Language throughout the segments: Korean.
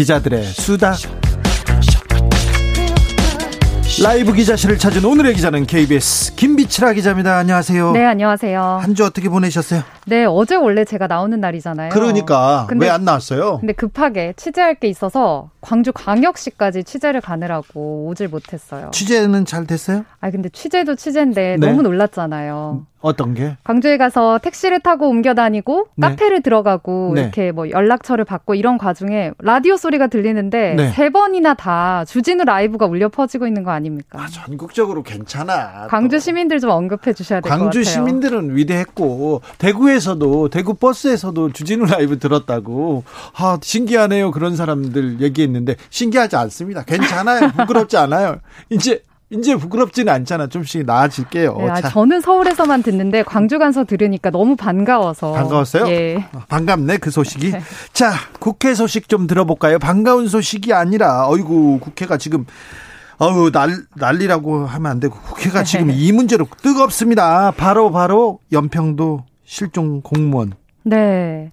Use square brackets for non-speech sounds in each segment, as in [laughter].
기자들의 수다. 라이브 기자실을 찾은 오늘의 기자는 KBS 김비치라 기자입니다. 안녕하세요. 네, 안녕하세요. 한 주 어떻게 보내셨어요? 네, 어제 원래 제가 나오는 날이잖아요. 그러니까 왜 안 나왔어요? 근데 급하게 취재할 게 있어서 광주 광역시까지 취재를 가느라고 오질 못했어요. 취재는 잘 됐어요? 아 근데 취재도 취재인데 네. 너무 놀랐잖아요. 어떤 게? 광주에 가서 택시를 타고 옮겨 다니고 네. 카페를 들어가고 네. 이렇게 뭐 연락처를 받고 이런 과정에 라디오 소리가 들리는데 네. 세 번이나 다 주진우 라이브가 울려 퍼지고 있는 거 아닙니까? 아, 전국적으로 괜찮아. 광주 시민들 좀 언급해 주셔야 될 것 같아요. 광주 시민들은 위대했고 대구에서도 대구 버스에서도 주진우 라이브 들었다고 아 신기하네요 그런 사람들 얘기했는데 신기하지 않습니다. 괜찮아요. [laughs] 부끄럽지 않아요. 이제 이제 부끄럽지는 않잖아. 좀씩 나아질게요. 네, 아, 저는 서울에서만 듣는데 광주 가서 들으니까 너무 반가워서. 반가웠어요? 예. 아, 반갑네 그 소식이. 네. 자 국회 소식 좀 들어볼까요? 반가운 소식이 아니라 어이구 국회가 지금 어우 날 난리라고 하면 안 되고 국회가 지금 이 문제로 뜨겁습니다. 바로 바로 연평도 실종 공무원. 네.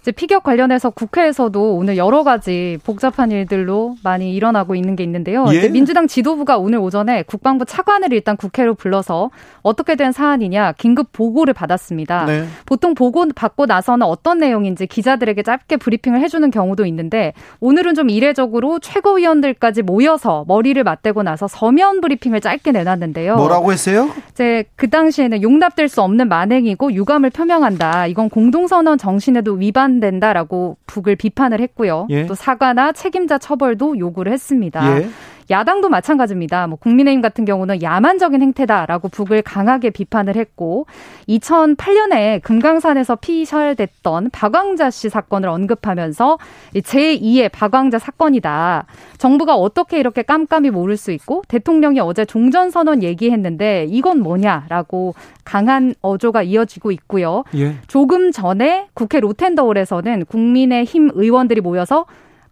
이제 피격 관련해서 국회에서도 오늘 여러 가지 복잡한 일들로 많이 일어나고 있는 게 있는데요. 예? 민주당 지도부가 오늘 오전에 국방부 차관을 일단 국회로 불러서 어떻게 된 사안이냐 긴급 보고를 받았습니다. 네. 보통 보고 받고 나서는 어떤 내용인지 기자들에게 짧게 브리핑을 해주는 경우도 있는데 오늘은 좀 이례적으로 최고위원들까지 모여서 머리를 맞대고 나서 서면 브리핑을 짧게 내놨는데요. 뭐라고 했어요? 이제 그 당시에는 용납될 수 없는 만행이고 유감을 표명한다. 이건 공동선언 정신에도 위반 위반된다라고 북을 비판을 했고요. 예. 또 사과나 책임자 처벌도 요구를 했습니다. 예. 야당도 마찬가지입니다. 뭐 국민의힘 같은 경우는 야만적인 행태다라고 북을 강하게 비판을 했고 2008년에 금강산에서 피살됐던 박광자 씨 사건을 언급하면서 제2의 박광자 사건이다. 정부가 어떻게 이렇게 깜깜이 모를 수 있고 대통령이 어제 종전선언 얘기했는데 이건 뭐냐라고 강한 어조가 이어지고 있고요. 예. 조금 전에 국회 로텐더홀에서는 국민의힘 의원들이 모여서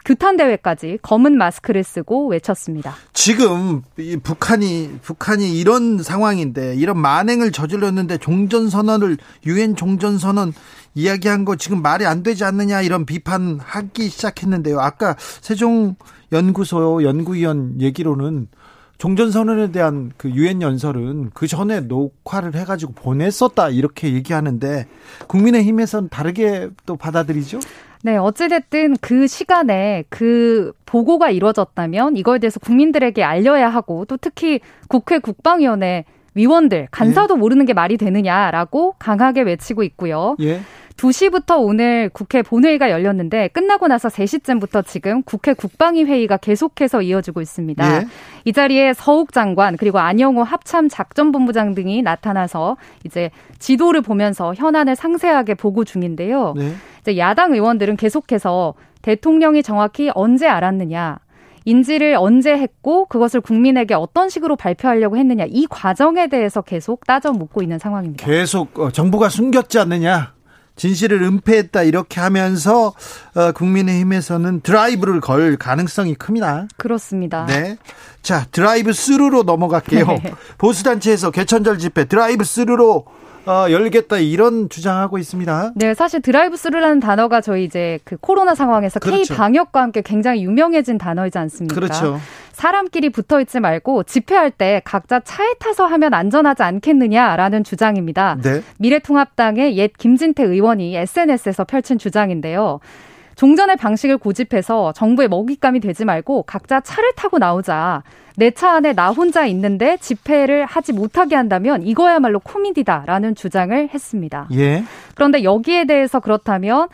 규탄 대회까지 검은 마스크를 쓰고 외쳤습니다. 지금 북한이 북한이 이런 상황인데 이런 만행을 저질렀는데 종전 선언을 유엔 종전 선언 이야기한 거 지금 말이 안 되지 않느냐 이런 비판하기 시작했는데요. 아까 세종 연구소 연구위원 얘기로는 종전선언에 대한 그 유엔 연설은 그 전에 녹화를 해가지고 보냈었다 이렇게 얘기하는데 국민의힘에서는 다르게 또 받아들이죠? 네, 어찌됐든 그 시간에 그 보고가 이루어졌다면 이거에 대해서 국민들에게 알려야 하고 또 특히 국회 국방위원회 위원들 간사도 예. 모르는 게 말이 되느냐라고 강하게 외치고 있고요. 예. 2시부터 오늘 국회 본회의가 열렸는데 끝나고 나서 3시쯤부터 지금 국회 국방위 회의가 계속해서 이어지고 있습니다. 예. 이 자리에 서욱 장관 그리고 안영호 합참 작전본부장 등이 나타나서 이제 지도를 보면서 현안을 상세하게 보고 중인데요. 네. 이제 야당 의원들은 계속해서 대통령이 정확히 언제 알았느냐 인지를 언제 했고 그것을 국민에게 어떤 식으로 발표하려고 했느냐 이 과정에 대해서 계속 따져 묻고 있는 상황입니다. 계속 어, 정부가 숨겼지 않느냐 진실을 은폐했다 이렇게 하면서 어, 국민의힘에서는 드라이브를 걸 가능성이 큽니다. 그렇습니다. 네. 자, 드라이브 스루로 넘어갈게요. 네. 보수단체에서 개천절 집회 드라이브 스루로 어, 열겠다 이런 주장하고 있습니다. 네, 사실 드라이브 스루라는 단어가 저희 이제 그 코로나 상황에서 그렇죠. K 방역과 함께 굉장히 유명해진 단어이지 않습니까? 그렇죠. 사람끼리 붙어 있지 말고 집회할 때 각자 차에 타서 하면 안전하지 않겠느냐라는 주장입니다. 네. 미래통합당의 옛 김진태 의원이 SNS에서 펼친 주장인데요. 종전의 방식을 고집해서 정부의 먹잇감이 되지 말고 각자 차를 타고 나오자. 내 차 안에 나 혼자 있는데 집회를 하지 못하게 한다면 이거야말로 코미디다라는 주장을 했습니다. 예. 그런데 여기에 대해서 그렇다면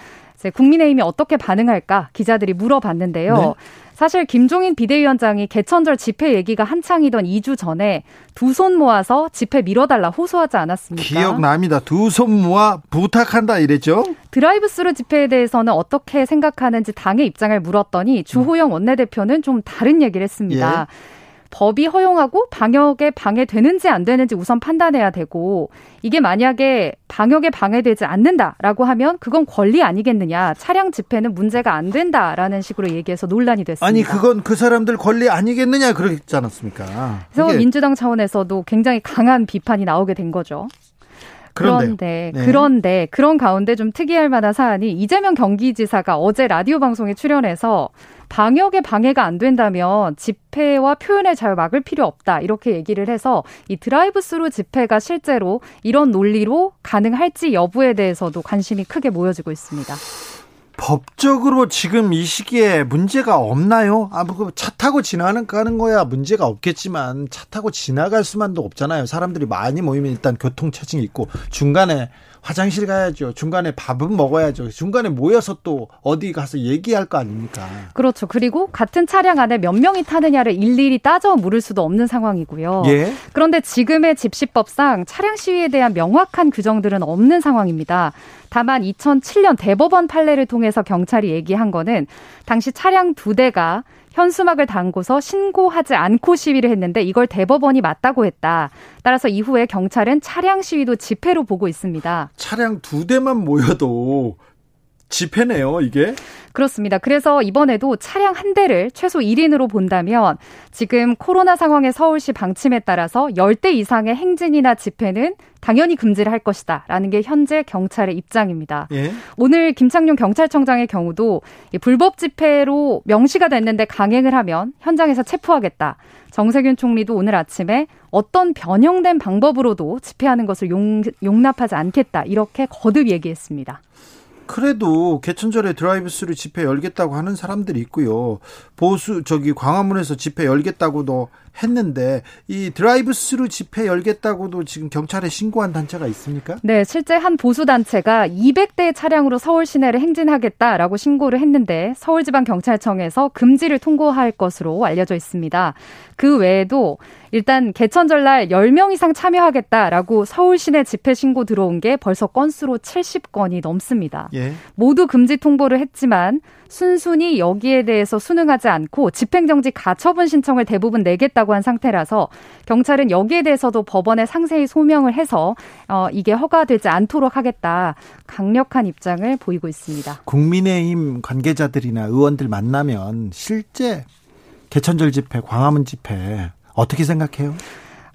국민의힘이 어떻게 반응할까 기자들이 물어봤는데요. 네. 사실 김종인 비대위원장이 개천절 집회 얘기가 한창이던 2주 전에 두 손 모아서 집회 밀어달라 호소하지 않았습니까? 기억납니다. 두 손 모아 부탁한다 이랬죠? 드라이브 스루 집회에 대해서는 어떻게 생각하는지 당의 입장을 물었더니 주호영 원내대표는 좀 다른 얘기를 했습니다. 예. 법이 허용하고 방역에 방해되는지 안 되는지 우선 판단해야 되고 이게 만약에 방역에 방해되지 않는다라고 하면 그건 권리 아니겠느냐 차량 집회는 문제가 안 된다라는 식으로 얘기해서 논란이 됐습니다. 아니 그건 그 사람들 권리 아니겠느냐 그러지 않았습니까? 그래서. 민주당 차원에서도 굉장히 강한 비판이 나오게 된 거죠. 그런데 네. 그런데 그런 가운데 좀 특이할 만한 사안이 이재명 경기지사가 어제 라디오 방송에 출연해서 방역에 방해가 안 된다면 집회와 표현의 자유 막을 필요 없다. 이렇게 얘기를 해서 이 드라이브 스루 집회가 실제로 이런 논리로 가능할지 여부에 대해서도 관심이 크게 모여지고 있습니다. 법적으로 지금 이 시기에 문제가 없나요? 아, 뭐차 타고 지나가는 가는 거야 문제가 없겠지만 차 타고 지나갈 수만도 없잖아요. 사람들이 많이 모이면 일단 교통 체증이 있고 중간에 화장실 가야죠. 중간에 밥은 먹어야죠. 중간에 모여서 또 어디 가서 얘기할 거 아닙니까? 그렇죠. 그리고 같은 차량 안에 몇 명이 타느냐를 일일이 따져 물을 수도 없는 상황이고요. 예? 그런데 지금의 집시법상 차량 시위에 대한 명확한 규정들은 없는 상황입니다. 다만 2007년 대법원 판례를 통해서 경찰이 얘기한 거는 당시 차량 두 대가 현수막을 담고서 신고하지 않고 시위를 했는데 이걸 대법원이 맞다고 했다. 따라서 이후에 경찰은 차량 시위도 집회로 보고 있습니다. 차량 두 대만 모여도 집회네요, 이게? 그렇습니다. 그래서 이번에도 차량 한 대를 최소 1인으로 본다면 지금 코로나 상황의 서울시 방침에 따라서 10대 이상의 행진이나 집회는 당연히 금지를 할 것이다. 라는 게 현재 경찰의 입장입니다. 예? 오늘 김창룡 경찰청장의 경우도 불법 집회로 명시가 됐는데 강행을 하면 현장에서 체포하겠다. 정세균 총리도 오늘 아침에 어떤 변형된 방법으로도 집회하는 것을 용, 용납하지 않겠다. 이렇게 거듭 얘기했습니다. 그래도 개천절에 드라이브스루 집회 열겠다고 하는 사람들이 있고요. 보수 저기 광화문에서 집회 열겠다고도 했는데 이 드라이브 스루 집회 열겠다고도 지금 경찰에 신고한 단체가 있습니까? 네, 실제 한 보수 단체가 200대 차량으로 서울 시내를 행진하겠다라고 신고를 했는데 서울지방경찰청에서 금지를 통고할 것으로 알려져 있습니다. 그 외에도 일단 개천절 날 10명 이상 참여하겠다라고 서울 시내 집회 신고 들어온 게 벌써 건수로 70건이 넘습니다. 예. 모두 금지 통보를 했지만 순순히 여기에 대해서 순응하지 않고 집행정지 가처분 신청을 대부분 내겠다고 한 상태라서 경찰은 여기에 대해서도 법원에 상세히 소명을 해서 어, 이게 허가되지 않도록 하겠다 강력한 입장을 보이고 있습니다. 국민의힘 관계자들이나 의원들 만나면 실제 개천절 집회, 광화문 집회 어떻게 생각해요?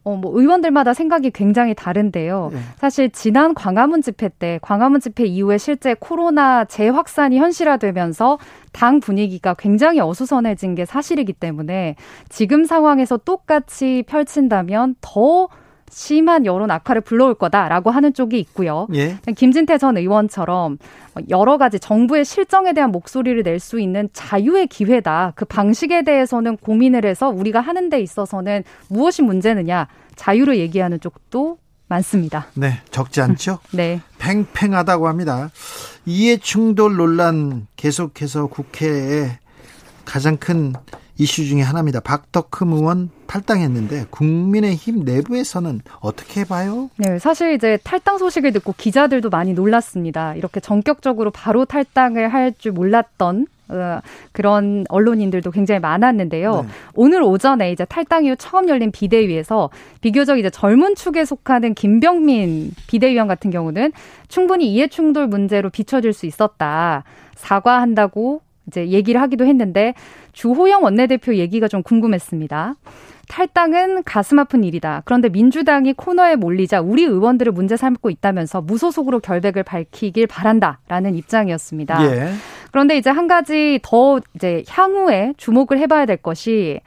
어, 뭐 의원들마다 생각이 굉장히 다른데요. 네. 사실 지난 광화문 집회 때 광화문 집회 이후에 실제 코로나 재확산이 현실화되면서 당 분위기가 굉장히 어수선해진 게 사실이기 때문에 지금 상황에서 똑같이 펼친다면 더 심한 여론 악화를 불러올 거다라고 하는 쪽이 있고요. 예. 김진태 전 의원처럼 여러 가지 정부의 실정에 대한 목소리를 낼 수 있는 자유의 기회다. 그 방식에 대해서는 고민을 해서 우리가 하는 데 있어서는 무엇이 문제느냐 자유를 얘기하는 쪽도 많습니다. 네, 적지 않죠? [laughs] 네. 팽팽하다고 합니다. 이해 충돌 논란 계속해서 국회에 가장 큰 이슈 중에 하나입니다. 박덕흠 의원 탈당했는데 국민의힘 내부에서는 어떻게 봐요? 네, 사실 이제 탈당 소식을 듣고 기자들도 많이 놀랐습니다. 이렇게 전격적으로 바로 탈당을 할 줄 몰랐던 어, 그런 언론인들도 굉장히 많았는데요. 네. 오늘 오전에 이제 탈당 이후 처음 열린 비대위에서 비교적 이제 젊은 축에 속하는 김병민 비대위원 같은 경우는 충분히 이해충돌 문제로 비춰질 수 있었다. 사과한다고 이제 얘기를 하기도 했는데 주호영 원내대표 얘기가 좀 궁금했습니다. 탈당은 가슴 아픈 일이다. 그런데 민주당이 코너에 몰리자 우리 의원들을 문제 삼고 있다면서 무소속으로 결백을 밝히길 바란다라는 입장이었습니다. 예. 그런데 이제 한 가지 더 이제 향후에 주목을 해봐야 될 것이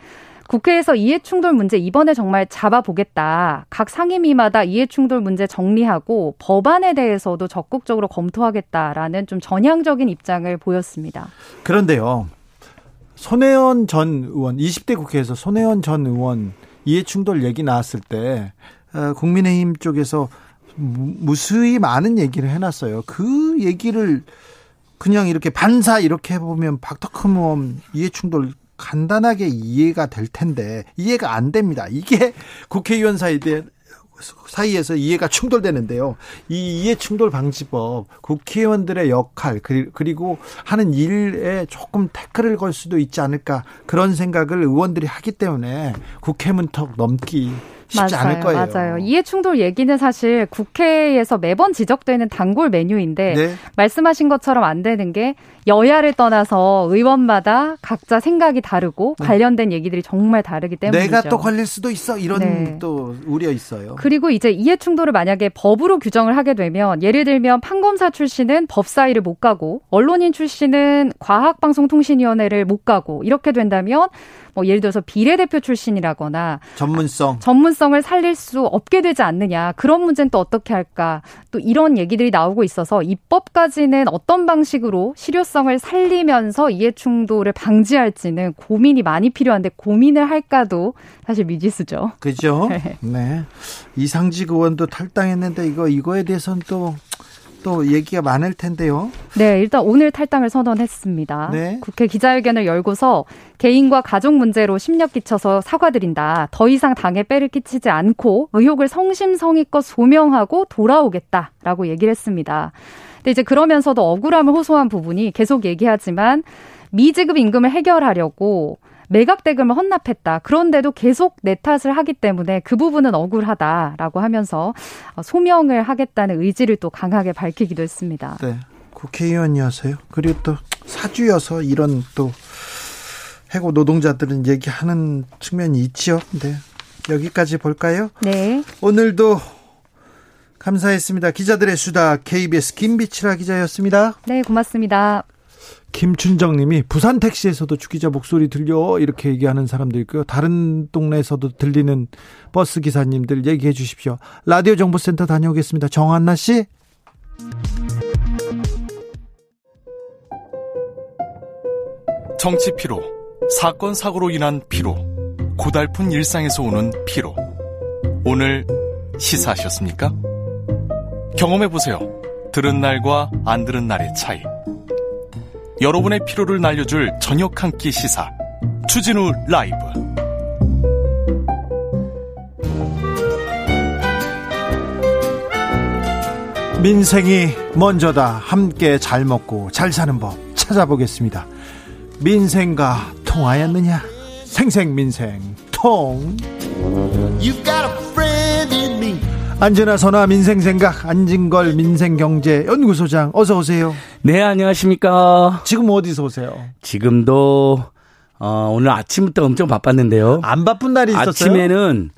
국회에서 이해충돌 문제 이번에 정말 잡아보겠다. 각 상임위마다 이해충돌 문제 정리하고 법안에 대해서도 적극적으로 검토하겠다라는 좀 전향적인 입장을 보였습니다. 그런데요. 손혜원 전 의원, 20대 국회에서 손혜원 전 의원 이해충돌 얘기 나왔을 때 어, 국민의힘 쪽에서 무수히 많은 얘기를 해놨어요. 그 얘기를 그냥 이렇게 반사 이렇게 해보면 의원 이해충돌 간단하게 이해가 될 텐데 이해가 안 됩니다. 이게 국회의원 사이에 사이에서 이해가 충돌되는데요. 이 이해 충돌 방지법 국회의원들의 역할 그리고 하는 일에 조금 태클을 걸 수도 있지 않을까 그런 생각을 의원들이 하기 때문에 국회 문턱 넘기 쉽지 맞아요, 않을 거예요. 맞아요. 이해 충돌 얘기는 사실 국회에서 매번 지적되는 단골 메뉴인데 네. 말씀하신 것처럼 안 되는 게 여야를 떠나서 의원마다 각자 생각이 다르고 네. 관련된 얘기들이 정말 다르기 때문이죠. 내가 또 걸릴 수도 있어 이런 네. 또 우려 있어요. 그리고 이제 이해 충돌을 만약에 법으로 규정을 하게 되면 예를 들면 판검사 출신은 법사위를 못 가고 언론인 출신은 과학방송통신위원회를 못 가고 이렇게 된다면 뭐 예를 들어서 비례대표 출신이라거나 전문성 전문성을 살릴 수 없게 되지 않느냐 그런 문제는 또 어떻게 할까 또 이런 얘기들이 나오고 있어서 입법까지는 어떤 방식으로 실효성을 살리면서 이해충돌을 방지할지는 고민이 많이 필요한데 고민을 할까도 사실 미지수죠. 그죠? [laughs] 네. 이상직 의원도 탈당했는데 이거 이거에 대해서는 또 또 얘기가 많을 텐데요. 네, 일단 오늘 탈당을 선언했습니다. 네. 국회 기자회견을 열고서 개인과 가족 문제로 심력 끼쳐서 사과드린다. 더 이상 당에 빼를 끼치지 않고 의혹을 성심성의껏 소명하고 돌아오겠다라고 얘기를 했습니다. 근데 이제 그러면서도 억울함을 호소한 부분이 계속 얘기하지만 미지급 임금을 해결하려고 매각 대금을 헌납했다. 그런데도 계속 내 탓을 하기 때문에 그 부분은 억울하다라고 하면서 소명을 하겠다는 의지를 또 강하게 밝히기도 했습니다. 네. 국회의원이어서요. 그리고 또 사주여서 이런 또 해고 노동자들은 얘기하는 측면이 있죠. 네. 여기까지 볼까요? 네. 오늘도 감사했습니다. 기자들의 수다 KBS 김비치라 기자였습니다. 네, 고맙습니다. 김춘정 님이 부산 택시에서도 주기자 목소리 들려 이렇게 얘기하는 사람도 있고요. 다른 동네에서도 들리는 버스 기사님들 얘기해 주십시오. 라디오 정보센터 다녀오겠습니다. 정한나 씨. 정치 피로, 사건 사고로 인한 피로, 고달픈 일상에서 오는 피로. 오늘 시사하셨습니까? 경험해 보세요. 들은 날과 안 들은 날의 차이. 여러분의 피로를 날려줄 저녁 한 끼 시사. 추진우 라이브. 민생이 먼저다. 함께 잘 먹고 잘 사는 법 찾아보겠습니다. 민생과 통하였느냐? 생생민생 통 안전하 선화 민생생각 안진걸 민생경제연구소장 어서 오세요. 네 안녕하십니까. 지금 어디서 오세요? 지금도 어, 오늘 아침부터 엄청 바빴는데요. 안 바쁜 날이 있었어요? 아침에는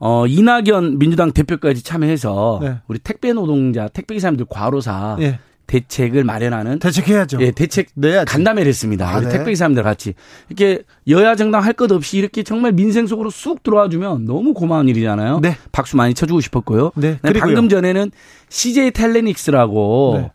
어, 이낙연 민주당 대표까지 참여해서 네. 우리 택배 노동자, 택배 기사님들 과로사 네. 대책을 마련하는 대책해야죠. 예, 대책 내야지. 간담회를 했습니다. 아, 네. 택배 기사님들 같이 이렇게 여야 정당 할 것 없이 이렇게 정말 민생 속으로 쑥 들어와 주면 너무 고마운 일이잖아요. 네. 박수 많이 쳐주고 싶었고요. 네. 네 방금 전에는 CJ 텔레닉스라고 네.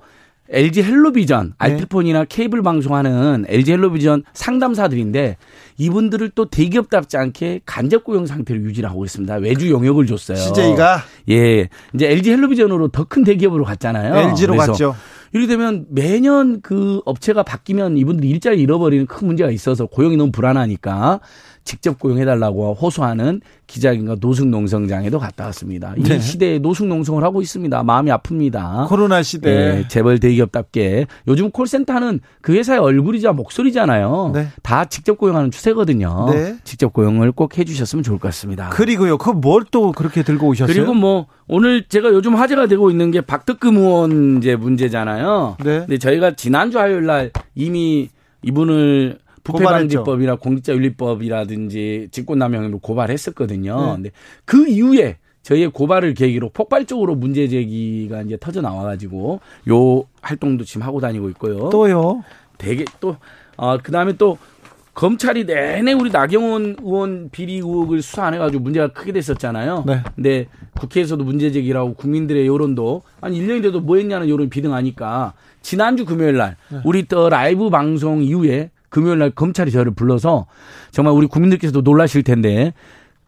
LG 헬로비전, 네. 알뜰폰이나 케이블 방송하는 LG 헬로비전 상담사들인데 이분들을 또 대기업답지 않게 간접 고용 상태를 유지를 하고 있습니다. 외주 용역을 줬어요. CJ가 예, 이제 LG 헬로비전으로 더 큰 대기업으로 갔잖아요. LG로 갔죠. 이렇게 되면 매년 그 업체가 바뀌면 이분들이 일자리 잃어버리는 큰 문제가 있어서 고용이 너무 불안하니까 직접 고용해달라고 호소하는 기자회견과 노숙농성장에도 갔다 왔습니다. 이 네. 시대에 노숙농성을 하고 있습니다. 마음이 아픕니다. 코로나 시대. 예, 재벌 대기업답게 요즘 콜센터는 그 회사의 얼굴이자 목소리잖아요. 네. 다 직접 고용하는 추세거든요. 네. 직접 고용을 꼭 해주셨으면 좋을 것 같습니다. 그리고요, 그 뭘 또 그렇게 들고 오셨어요? 그리고 뭐 오늘 제가 요즘 화제가 되고 있는 게 박덕금 의원 이제 문제잖아요. 네. 근데 저희가 지난주 화요일 날 이미 이분을 부패방지법이나 공직자윤리법이라든지 직권남용으로 고발했었거든요. 네. 근데 그 이후에 저희의 고발을 계기로 폭발적으로 문제 제기가 이제 터져 나와가지고 요 활동도 지금 하고 다니고 있고요. 또요? 되게 또, 어, 그 다음에 또 검찰이 내내 우리 나경원 의원 비리 의혹을 수사 안 해가지고 문제가 크게 됐었잖아요. 네. 근데 국회에서도 문제 제기라고 국민들의 여론도 한 1년이 돼도 뭐 했냐는 여론이 비등하니까 지난주 금요일 날 네. 우리 또 라이브 방송 이후에 금요일 날 검찰이 저를 불러서 정말 우리 국민들께서도 놀라실 텐데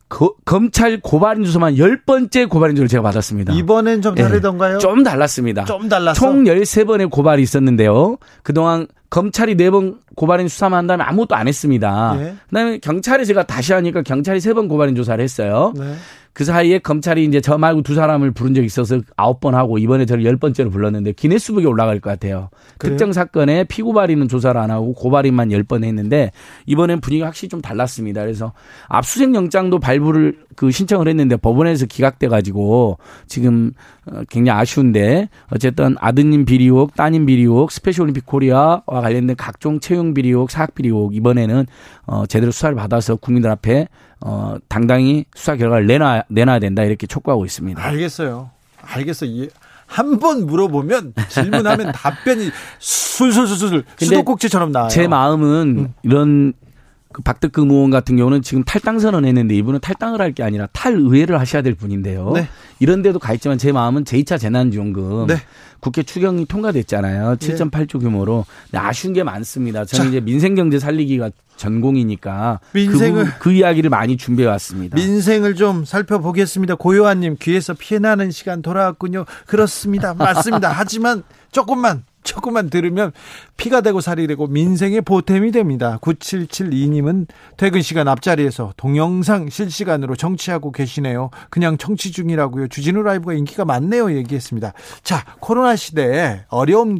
거, 검찰 고발인 주소만 열번째 고발인 주를 제가 받았습니다. 이번엔 좀 다르던가요? 네, 좀 달랐습니다. 좀 달랐어. 총 13번의 고발이 있었는데요. 그동안 검찰이 4번 고발인 수사만 한 다음에 아무것도 안 했습니다. 네. 그다음에 경찰에 제가 다시 하니까 경찰이 3번 고발인 조사를 했어요. 네. 그 사이에 검찰이 이제 저 말고 두 사람을 부른 적이 있어서 아홉 번 하고 이번에 저를 열 번째로 불렀는데 기네스북에 올라갈 것 같아요. 그래요? 특정 사건에 피고발인은 조사를 안 하고 고발인만 열 번 했는데 이번엔 분위기가 확실히 좀 달랐습니다. 그래서 압수수색 영장도 발부를 그 신청을 했는데 법원에서 기각돼 가지고 지금 어, 굉장히 아쉬운데 어쨌든 아드님 비리 의혹, 따님 비리 의혹, 스페셜 올림픽 코리아와 관련된 각종 채용 비리 의혹, 사학 비리 의혹 이번에는 어 제대로 수사를 받아서 국민들 앞에 어, 당당히 수사 결과를 내놔, 내놔야 된다 이렇게 촉구하고 있습니다. 알겠어요. 알겠어요. 한 번 물어보면 질문하면 [laughs] 답변이 술술술술 수도꼭지처럼 나와요. 제 마음은 음. 이런 그 박덕금 의원 같은 경우는 지금 탈당 선언했는데 이분은 탈당을 할 게 아니라 탈의회를 하셔야 될 분인데요. 네. 이런 데도 가 있지만 제 마음은 제2차 재난지원금 네. 국회 추경이 통과됐잖아요. 7.8조 규모로. 아쉬운 게 많습니다. 저는 자. 이제 민생 경제 살리기가 전공이니까 그 민생을 그, 그 이야기를 많이 준비해 왔습니다. 민생을 좀 살펴보겠습니다. 고요한님 귀에서 피해나는 시간 돌아왔군요. 그렇습니다. 맞습니다. 하지만 조금만 조금만 들으면 피가 되고 살이 되고 민생의 보탬이 됩니다. 9772님은 퇴근 시간 앞자리에서 동영상 실시간으로 정치하고 계시네요. 그냥 정치 중이라고요. 주진우 라이브가 인기가 많네요. 얘기했습니다. 자, 코로나 시대에 어려움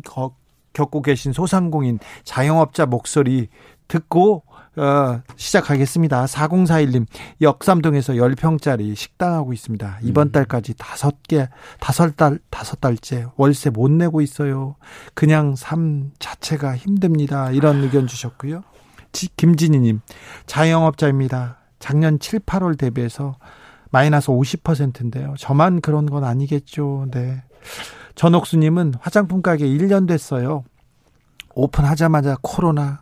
겪고 계신 소상공인 자영업자 목소리 듣고 어, 시작하겠습니다. 4041님, 역삼동에서 10평짜리 식당하고 있습니다. 이번 음. 달까지 다섯 개, 다섯 달, 다섯 달째 월세 못 내고 있어요. 그냥 삶 자체가 힘듭니다. 이런 의견 주셨고요. 김진희님, 자영업자입니다. 작년 7, 8월 대비해서 마이너스 50%인데요. 저만 그런 건 아니겠죠. 네. 전옥수님은 화장품 가게 1년 됐어요. 오픈하자마자 코로나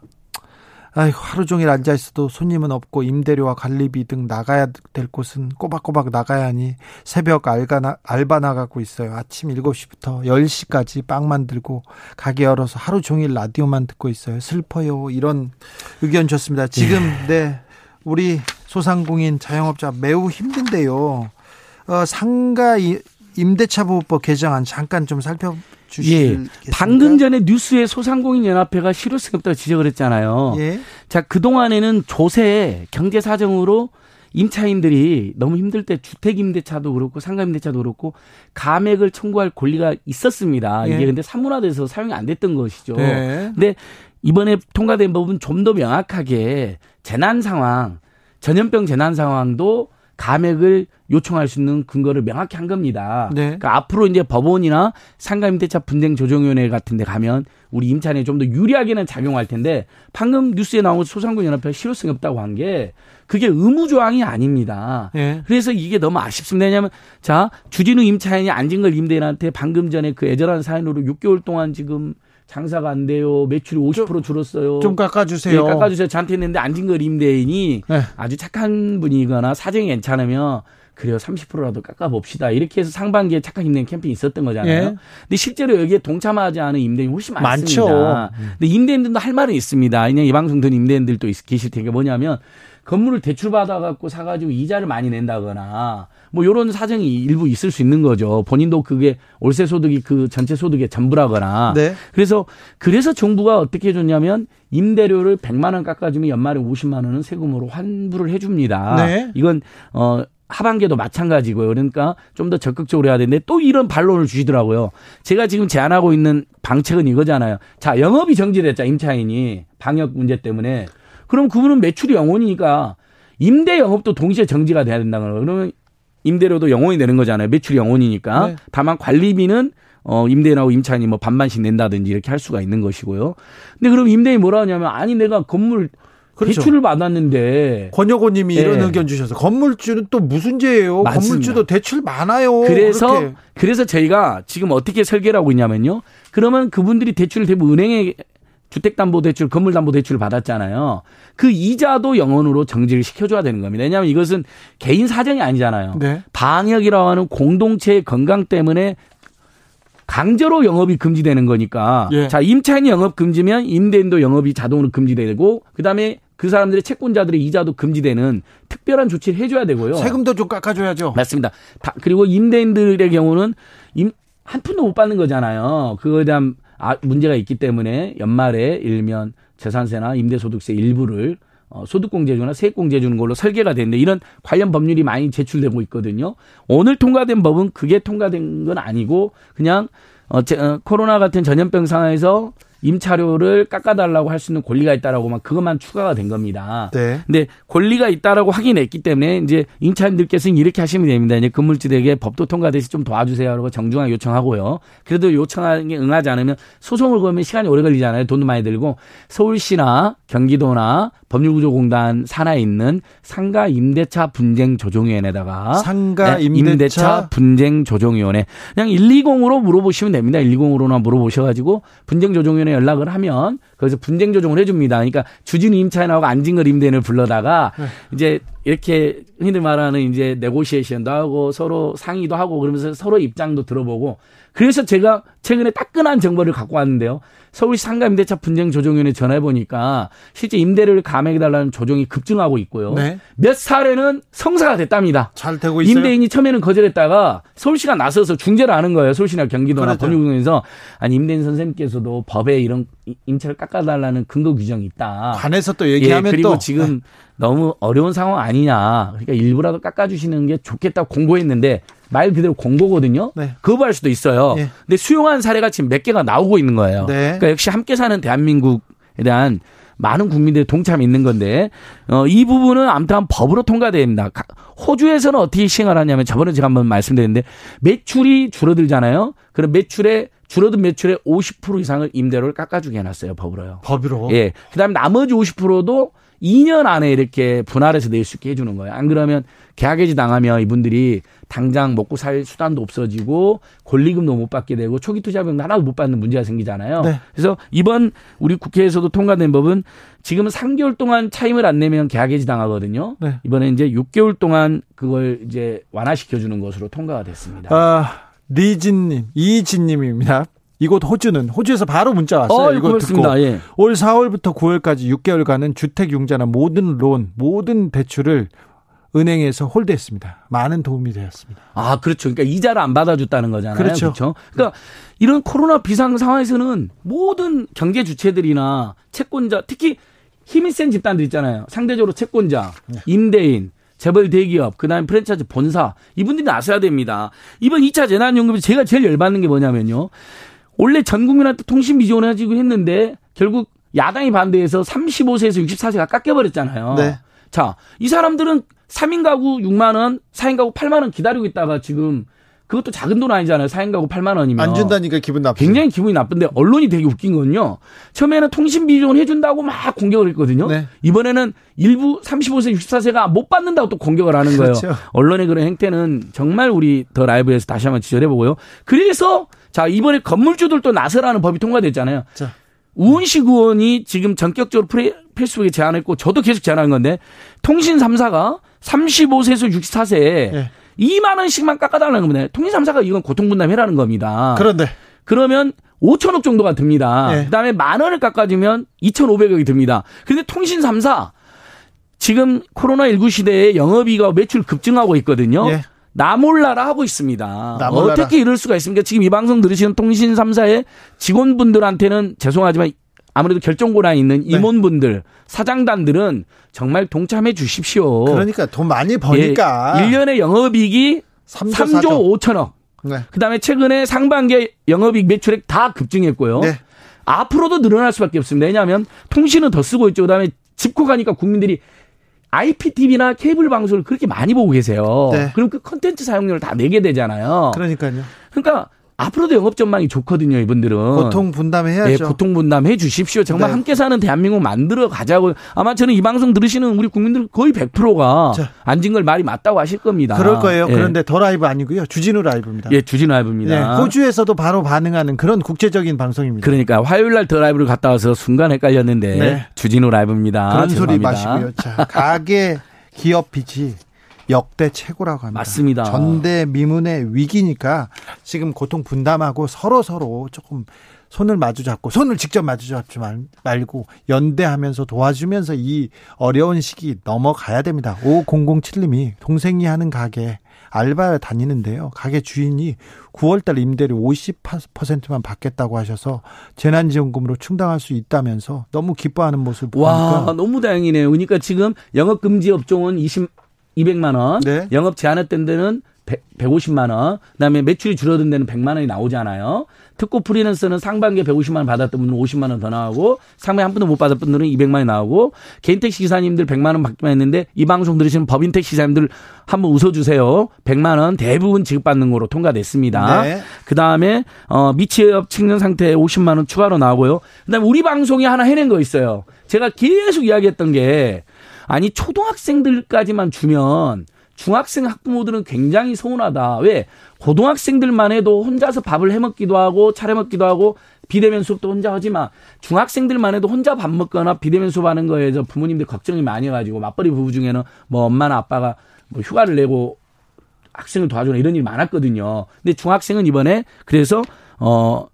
아이고, 하루 종일 앉아 있어도 손님은 없고 임대료와 관리비 등 나가야 될 곳은 꼬박꼬박 나가야 하니 새벽 알바, 나, 알바 나가고 있어요. 아침 7시부터 10시까지 빵 만들고 가게 열어서 하루 종일 라디오만 듣고 있어요. 슬퍼요. 이런 의견 주셨습니다. 지금 예. 네 우리 소상공인 자영업자 매우 힘든데요. 어, 상가 임대차 보호법 개정안 잠깐 좀 살펴 주실 예. 방금 전에 뉴스에 소상공인 연합회가 실효성 없다고 지적을 했잖아요. 예. 자, 그동안에는 조세 경제 사정으로 임차인들이 너무 힘들 때 주택 임대차도 그렇고 상가 임대차도 그렇고 감액을 청구할 권리가 있었습니다. 예. 이게 근데 사문화돼서 사용이 안 됐던 것이죠. 네. 근데 이번에 통과된 법은 좀 더 명확하게 재난 상황, 전염병 재난 상황도 감액을 요청할 수 있는 근거를 명확히 한 겁니다. 네. 그러니까 앞으로 이제 법원이나 상가임대차 분쟁 조정위원회 같은 데 가면 우리 임차인에 좀더 유리하게는 작용할 텐데 방금 뉴스에 나온 소상공 연합회 실효성이 없다고 한 게 그게 의무 조항이 아닙니다. 네. 그래서 이게 너무 아쉽습니다. 왜냐하면 자 주진우 임차인이 앉은 걸 임대인한테 방금 전에 그 애절한 사연으로 6개월 동안 지금 장사가 안 돼요. 매출이 50% 좀, 줄었어요. 좀 깎아주세요. 네, 깎아주세요. 저한테 했는데 앉은 걸 임대인이 네. 아주 착한 분이거나 사정이 괜찮으면 그래요. 30%라도 깎아봅시다. 이렇게 해서 상반기에 착한 임대인 캠페인이 있었던 거잖아요. 예. 근데 실제로 여기에 동참하지 않은 임대인이 훨씬 많습니다. 많죠. 근데 임대인들도 할 말은 있습니다. 그냥 이 방송 듣는 임대인들도 계실 테니까 뭐냐면 건물을 대출 받아 갖고 사가지고 이자를 많이 낸다거나 뭐 이런 사정이 일부 있을 수 있는 거죠. 본인도 그게 월세 소득이 그 전체 소득의 전부라거나. 네. 그래서 그래서 정부가 어떻게 해줬냐면 임대료를 100만 원 깎아주면 연말에 50만 원은 세금으로 환불을 해줍니다. 네. 이건 어 하반기에도 마찬가지고요. 그러니까 좀 더 적극적으로 해야 되는데 또 이런 반론을 주시더라고요. 제가 지금 제안하고 있는 방책은 이거잖아요. 자, 영업이 정지됐자 임차인이 방역 문제 때문에 그럼 그분은 매출이 영원이니까 임대 영업도 동시에 정지가 돼야 된다는 거예요. 그러면 임대료도 영원이 되는 거잖아요. 매출이 영원이니까. 네. 다만 관리비는 어, 임대인하고 임차인이 뭐 반반씩 낸다든지 이렇게 할 수가 있는 것이고요. 근데 그럼 임대인이 뭐라 하냐면 아니 내가 건물 그렇죠. 대출을 받았는데 권혁호님이 네. 이런 의견 주셔서 건물주는 또 무슨 죄예요? 맞습니다. 건물주도 대출 많아요. 그래서 그렇게. 그래서 저희가 지금 어떻게 설계를 하고 있냐면요. 그러면 그분들이 대출을 대부분 은행에 주택담보대출, 건물담보대출을 받았잖아요. 그 이자도 영원으로 정지를 시켜줘야 되는 겁니다. 왜냐하면 이것은 개인 사정이 아니잖아요. 네. 방역이라고 하는 공동체의 건강 때문에 강제로 영업이 금지되는 거니까. 예. 자, 임차인이 영업 금지면 임대인도 영업이 자동으로 금지되고 그 다음에 그 사람들의 채권자들의 이자도 금지되는 특별한 조치를 해줘야 되고요. 세금도 좀 깎아줘야죠. 맞습니다. 다, 그리고 임대인들의 경우는 임, 한 푼도 못 받는 거잖아요. 그거에 대한 아, 문제가 있기 때문에 연말에 일면 재산세나 임대소득세 일부를 어, 소득공제주나 세액공제 주는 걸로 설계가 됐는데 이런 관련 법률이 많이 제출되고 있거든요. 오늘 통과된 법은 그게 통과된 건 아니고 그냥 어, 제, 어, 코로나 같은 전염병 상황에서 임차료를 깎아달라고 할 수 있는 권리가 있다라고만 그것만 추가가 된 겁니다. 네. 근데 권리가 있다라고 확인했기 때문에 이제 임차인들께서는 이렇게 하시면 됩니다. 이제 건물주에게 법도 통과되시 좀 도와주세요라고 정중하게 요청하고요. 그래도 요청하는 게 응하지 않으면 소송을 걸면 시간이 오래 걸리잖아요. 돈도 많이 들고 서울시나 경기도나 법률구조공단 산하에 있는 상가 임대차 분쟁 조정위원회에다가 상가 네, 임대차, 임대차 분쟁 조정위원회 그냥 120으로 물어보시면 됩니다. 120으로나 물어보셔 가지고 분쟁 조정위원회 연락을 하면 거기서 분쟁 조정을 해줍니다. 그러니까 주진 임차인하고 안진걸 임대인을 불러다가 네. 이제 이렇게 흔히 말하는 이제 네고시에이션도 하고 서로 상의도 하고 그러면서 서로 입장도 들어보고 그래서 제가 최근에 따끈한 정보를 갖고 왔는데요. 서울시 상가임대차 분쟁 조정위원회 전화해 보니까 실제 임대료를 감액해 달라는 조정이 급증하고 있고요. 네. 몇 사례는 성사가 됐답니다. 잘 되고 있어요. 임대인이 처음에는 거절했다가 서울시가 나서서 중재를 하는 거예요. 서울시나 경기도나 그렇죠. 법률공에서 아니 임대인 선생님께서도 법에 이런 임차를 깎아달라는 근거 규정이 있다. 관해서 또 얘기하면 예, 그리고 또 지금 네. 너무 어려운 상황 아니냐. 그러니까 일부라도 깎아주시는 게 좋겠다고 공고했는데 말 그대로 공고거든요. 네. 거부할 수도 있어요. 네. 근데 수용한 사례가 지금 몇 개가 나오고 있는 거예요. 네. 그러니까 역시 함께 사는 대한민국에 대한 많은 국민들의 동참이 있는 건데 어, 이 부분은 아무튼 법으로 통과됩니다. 호주에서는 어떻게 시행을 하냐면 저번에 제가 한번 말씀드렸는데 매출이 줄어들잖아요. 그럼 매출에 줄어든 매출의 50% 이상을 임대료를 깎아주게 해놨어요 법으로요. 법으로. 예. 그다음에 나머지 50%도 2년 안에 이렇게 분할해서 낼 수 있게 해주는 거예요. 안 그러면 계약해지 당하면 이분들이 당장 먹고 살 수단도 없어지고 권리금도 못 받게 되고 초기 투자비용 하나도 못 받는 문제가 생기잖아요. 네. 그래서 이번 우리 국회에서도 통과된 법은 지금 3개월 동안 차임을 안 내면 계약해지 당하거든요. 네. 이번에 이제 6개월 동안 그걸 이제 완화시켜 주는 것으로 통과가 됐습니다. 아, 리진님, 이진님입니다. 이곳 호주는 호주에서 바로 문자 왔어요. 어, 이거 듣고 예. 올 4월부터 9월까지 6개월간은 주택 융자나 모든 론, 모든 대출을 은행에서 홀드했습니다. 많은 도움이 되었습니다. 아, 그렇죠. 그러니까 이자를 안 받아줬다는 거잖아요. 그렇죠. 그렇죠? 그러니까 이런 코로나 비상 상황에서는 모든 경제 주체들이나 채권자, 특히 힘이 센 집단들 있잖아요. 상대적으로 채권자, 네. 임대인, 재벌 대기업, 그 다음에 프랜차이즈 본사 이분들이 나서야 됩니다. 이번 2차 재난연금에 제가 제일 열받는 게 뭐냐면요. 원래 전 국민한테 통신비 지원해지고 했는데 결국 야당이 반대해서 35세에서 64세가 깎여버렸잖아요. 네. 자, 이 사람들은 3인 가구 6만 원, 4인 가구 8만 원 기다리고 있다가 지금 그것도 작은 돈 아니잖아요. 4인 가구 8만 원이면. 안 준다니까 기분 나쁘 굉장히 기분이 나쁜데 언론이 되게 웃긴 건요. 처음에는 통신비 지원 해준다고 막 공격을 했거든요. 네. 이번에는 일부 35세, 64세가 못 받는다고 또 공격을 하는 거예요. 그렇죠. 언론의 그런 행태는 정말 우리 더 라이브에서 다시 한번 지적해보고요. 그래서 자, 이번에 건물주들도 나서라는 법이 통과됐잖아요. 자. 우은식 의원이 지금 전격적으로 프레, 페이스북에 제안했고 저도 계속 제안한 건데 통신 3사가 35세에서 64세에 네. 2만 원씩만 깎아달라는 겁니다. 통신 3사가 이건 고통분담해라는 겁니다. 그런데 그러면 5천억 정도가 듭니다. 네. 그다음에 만 원을 깎아주면 2,500억이 듭니다. 그런데 통신 3사 지금 코로나19 시대에 영업이가 매출 급증하고 있거든요. 네. 나몰라라 하고 있습니다. 나몰라라. 어떻게 이럴 수가 있습니까? 지금 이 방송 들으시는 통신 3사의 직원분들한테는 죄송하지만 아무래도 결정고라에 있는 네. 임원분들, 사장단들은 정말 동참해 주십시오. 그러니까 돈 많이 버니까. 예, 1년의 영업이익이 3조, 3조 5천억. 네. 그다음에 최근에 상반기 영업이익 매출액 다 급증했고요. 네. 앞으로도 늘어날 수밖에 없습니다. 왜냐하면 통신은 더 쓰고 있죠. 그다음에 집코 가니까 국민들이 IPTV나 케이블 방송을 그렇게 많이 보고 계세요. 네. 그럼 그 컨텐츠 사용료를 다 내게 되잖아요. 그러니까요. 그러니까 앞으로도 영업 전망이 좋거든요, 이분들은. 고통 분담해야죠. 네, 고통 분담해 주십시오. 정말 네. 함께 사는 대한민국 만들어 가자고. 아마 저는 이 방송 들으시는 우리 국민들 거의 100%가 자. 안진걸 말이 맞다고 하실 겁니다. 그럴 거예요. 네. 그런데 더 라이브 아니고요. 주진우 라이브입니다. 예, 주진우 라이브입니다. 네, 호주에서도 바로 반응하는 그런 국제적인 방송입니다. 그러니까 화요일 날 더 라이브를 갔다 와서 순간 헷갈렸는데 네. 주진우 라이브입니다. 그런 죄송합니다. 소리 마시고요. 자, 가게 기업 빚이 역대 최고라고 합니다. 맞습니다. 전대 미문의 위기니까 지금 고통 분담하고 서로 서로 조금 손을 마주 잡고 손을 직접 마주 잡지 말고 연대하면서 도와주면서 이 어려운 시기 넘어가야 됩니다. 5007님이 동생이 하는 가게 알바 다니는데요. 가게 주인이 9월달 임대료 50%만 받겠다고 하셔서 재난지원금으로 충당할 수 있다면서 너무 기뻐하는 모습 보니까 와 너무 다행이네요. 그러니까 지금 영업금지 업종은 20 200만 원, 네. 영업 제한했던 데는 100, 150만 원, 그다음에 매출이 줄어든 데는 100만 원이 나오잖아요. 특고 프리랜서는 상반기에 150만 원 받았던 분은 50만 원 더 나오고 상반기 한 푼도 못 받았던 분들은 200만 원이 나오고 개인 택시 기사님들 100만 원 받기만 했는데 이 방송 들으시는 법인 택시 기사님들 한번 웃어 주세요. 100만 원 대부분 지급받는 거로 통과됐습니다. 네. 그다음에 어 미취업 청년 상태에 50만 원 추가로 나오고요. 그다음에 우리 방송이 하나 해낸 거 있어요. 제가 계속 이야기했던 게 아니 초등학생들까지만 주면 중학생 학부모들은 굉장히 서운하다. 왜? 고등학생들만 해도 혼자서 밥을 해 먹기도 하고 차려 먹기도 하고 비대면 수업도 혼자 하지만 중학생들만 해도 혼자 밥 먹거나 비대면 수업하는 거에 서 부모님들 걱정이 많이 해가지고 맞벌이 부부 중에는 뭐 엄마나 아빠가 뭐 휴가를 내고 학생을 도와주는 이런 일이 많았거든요. 근데 중학생은 이번에 그래서 어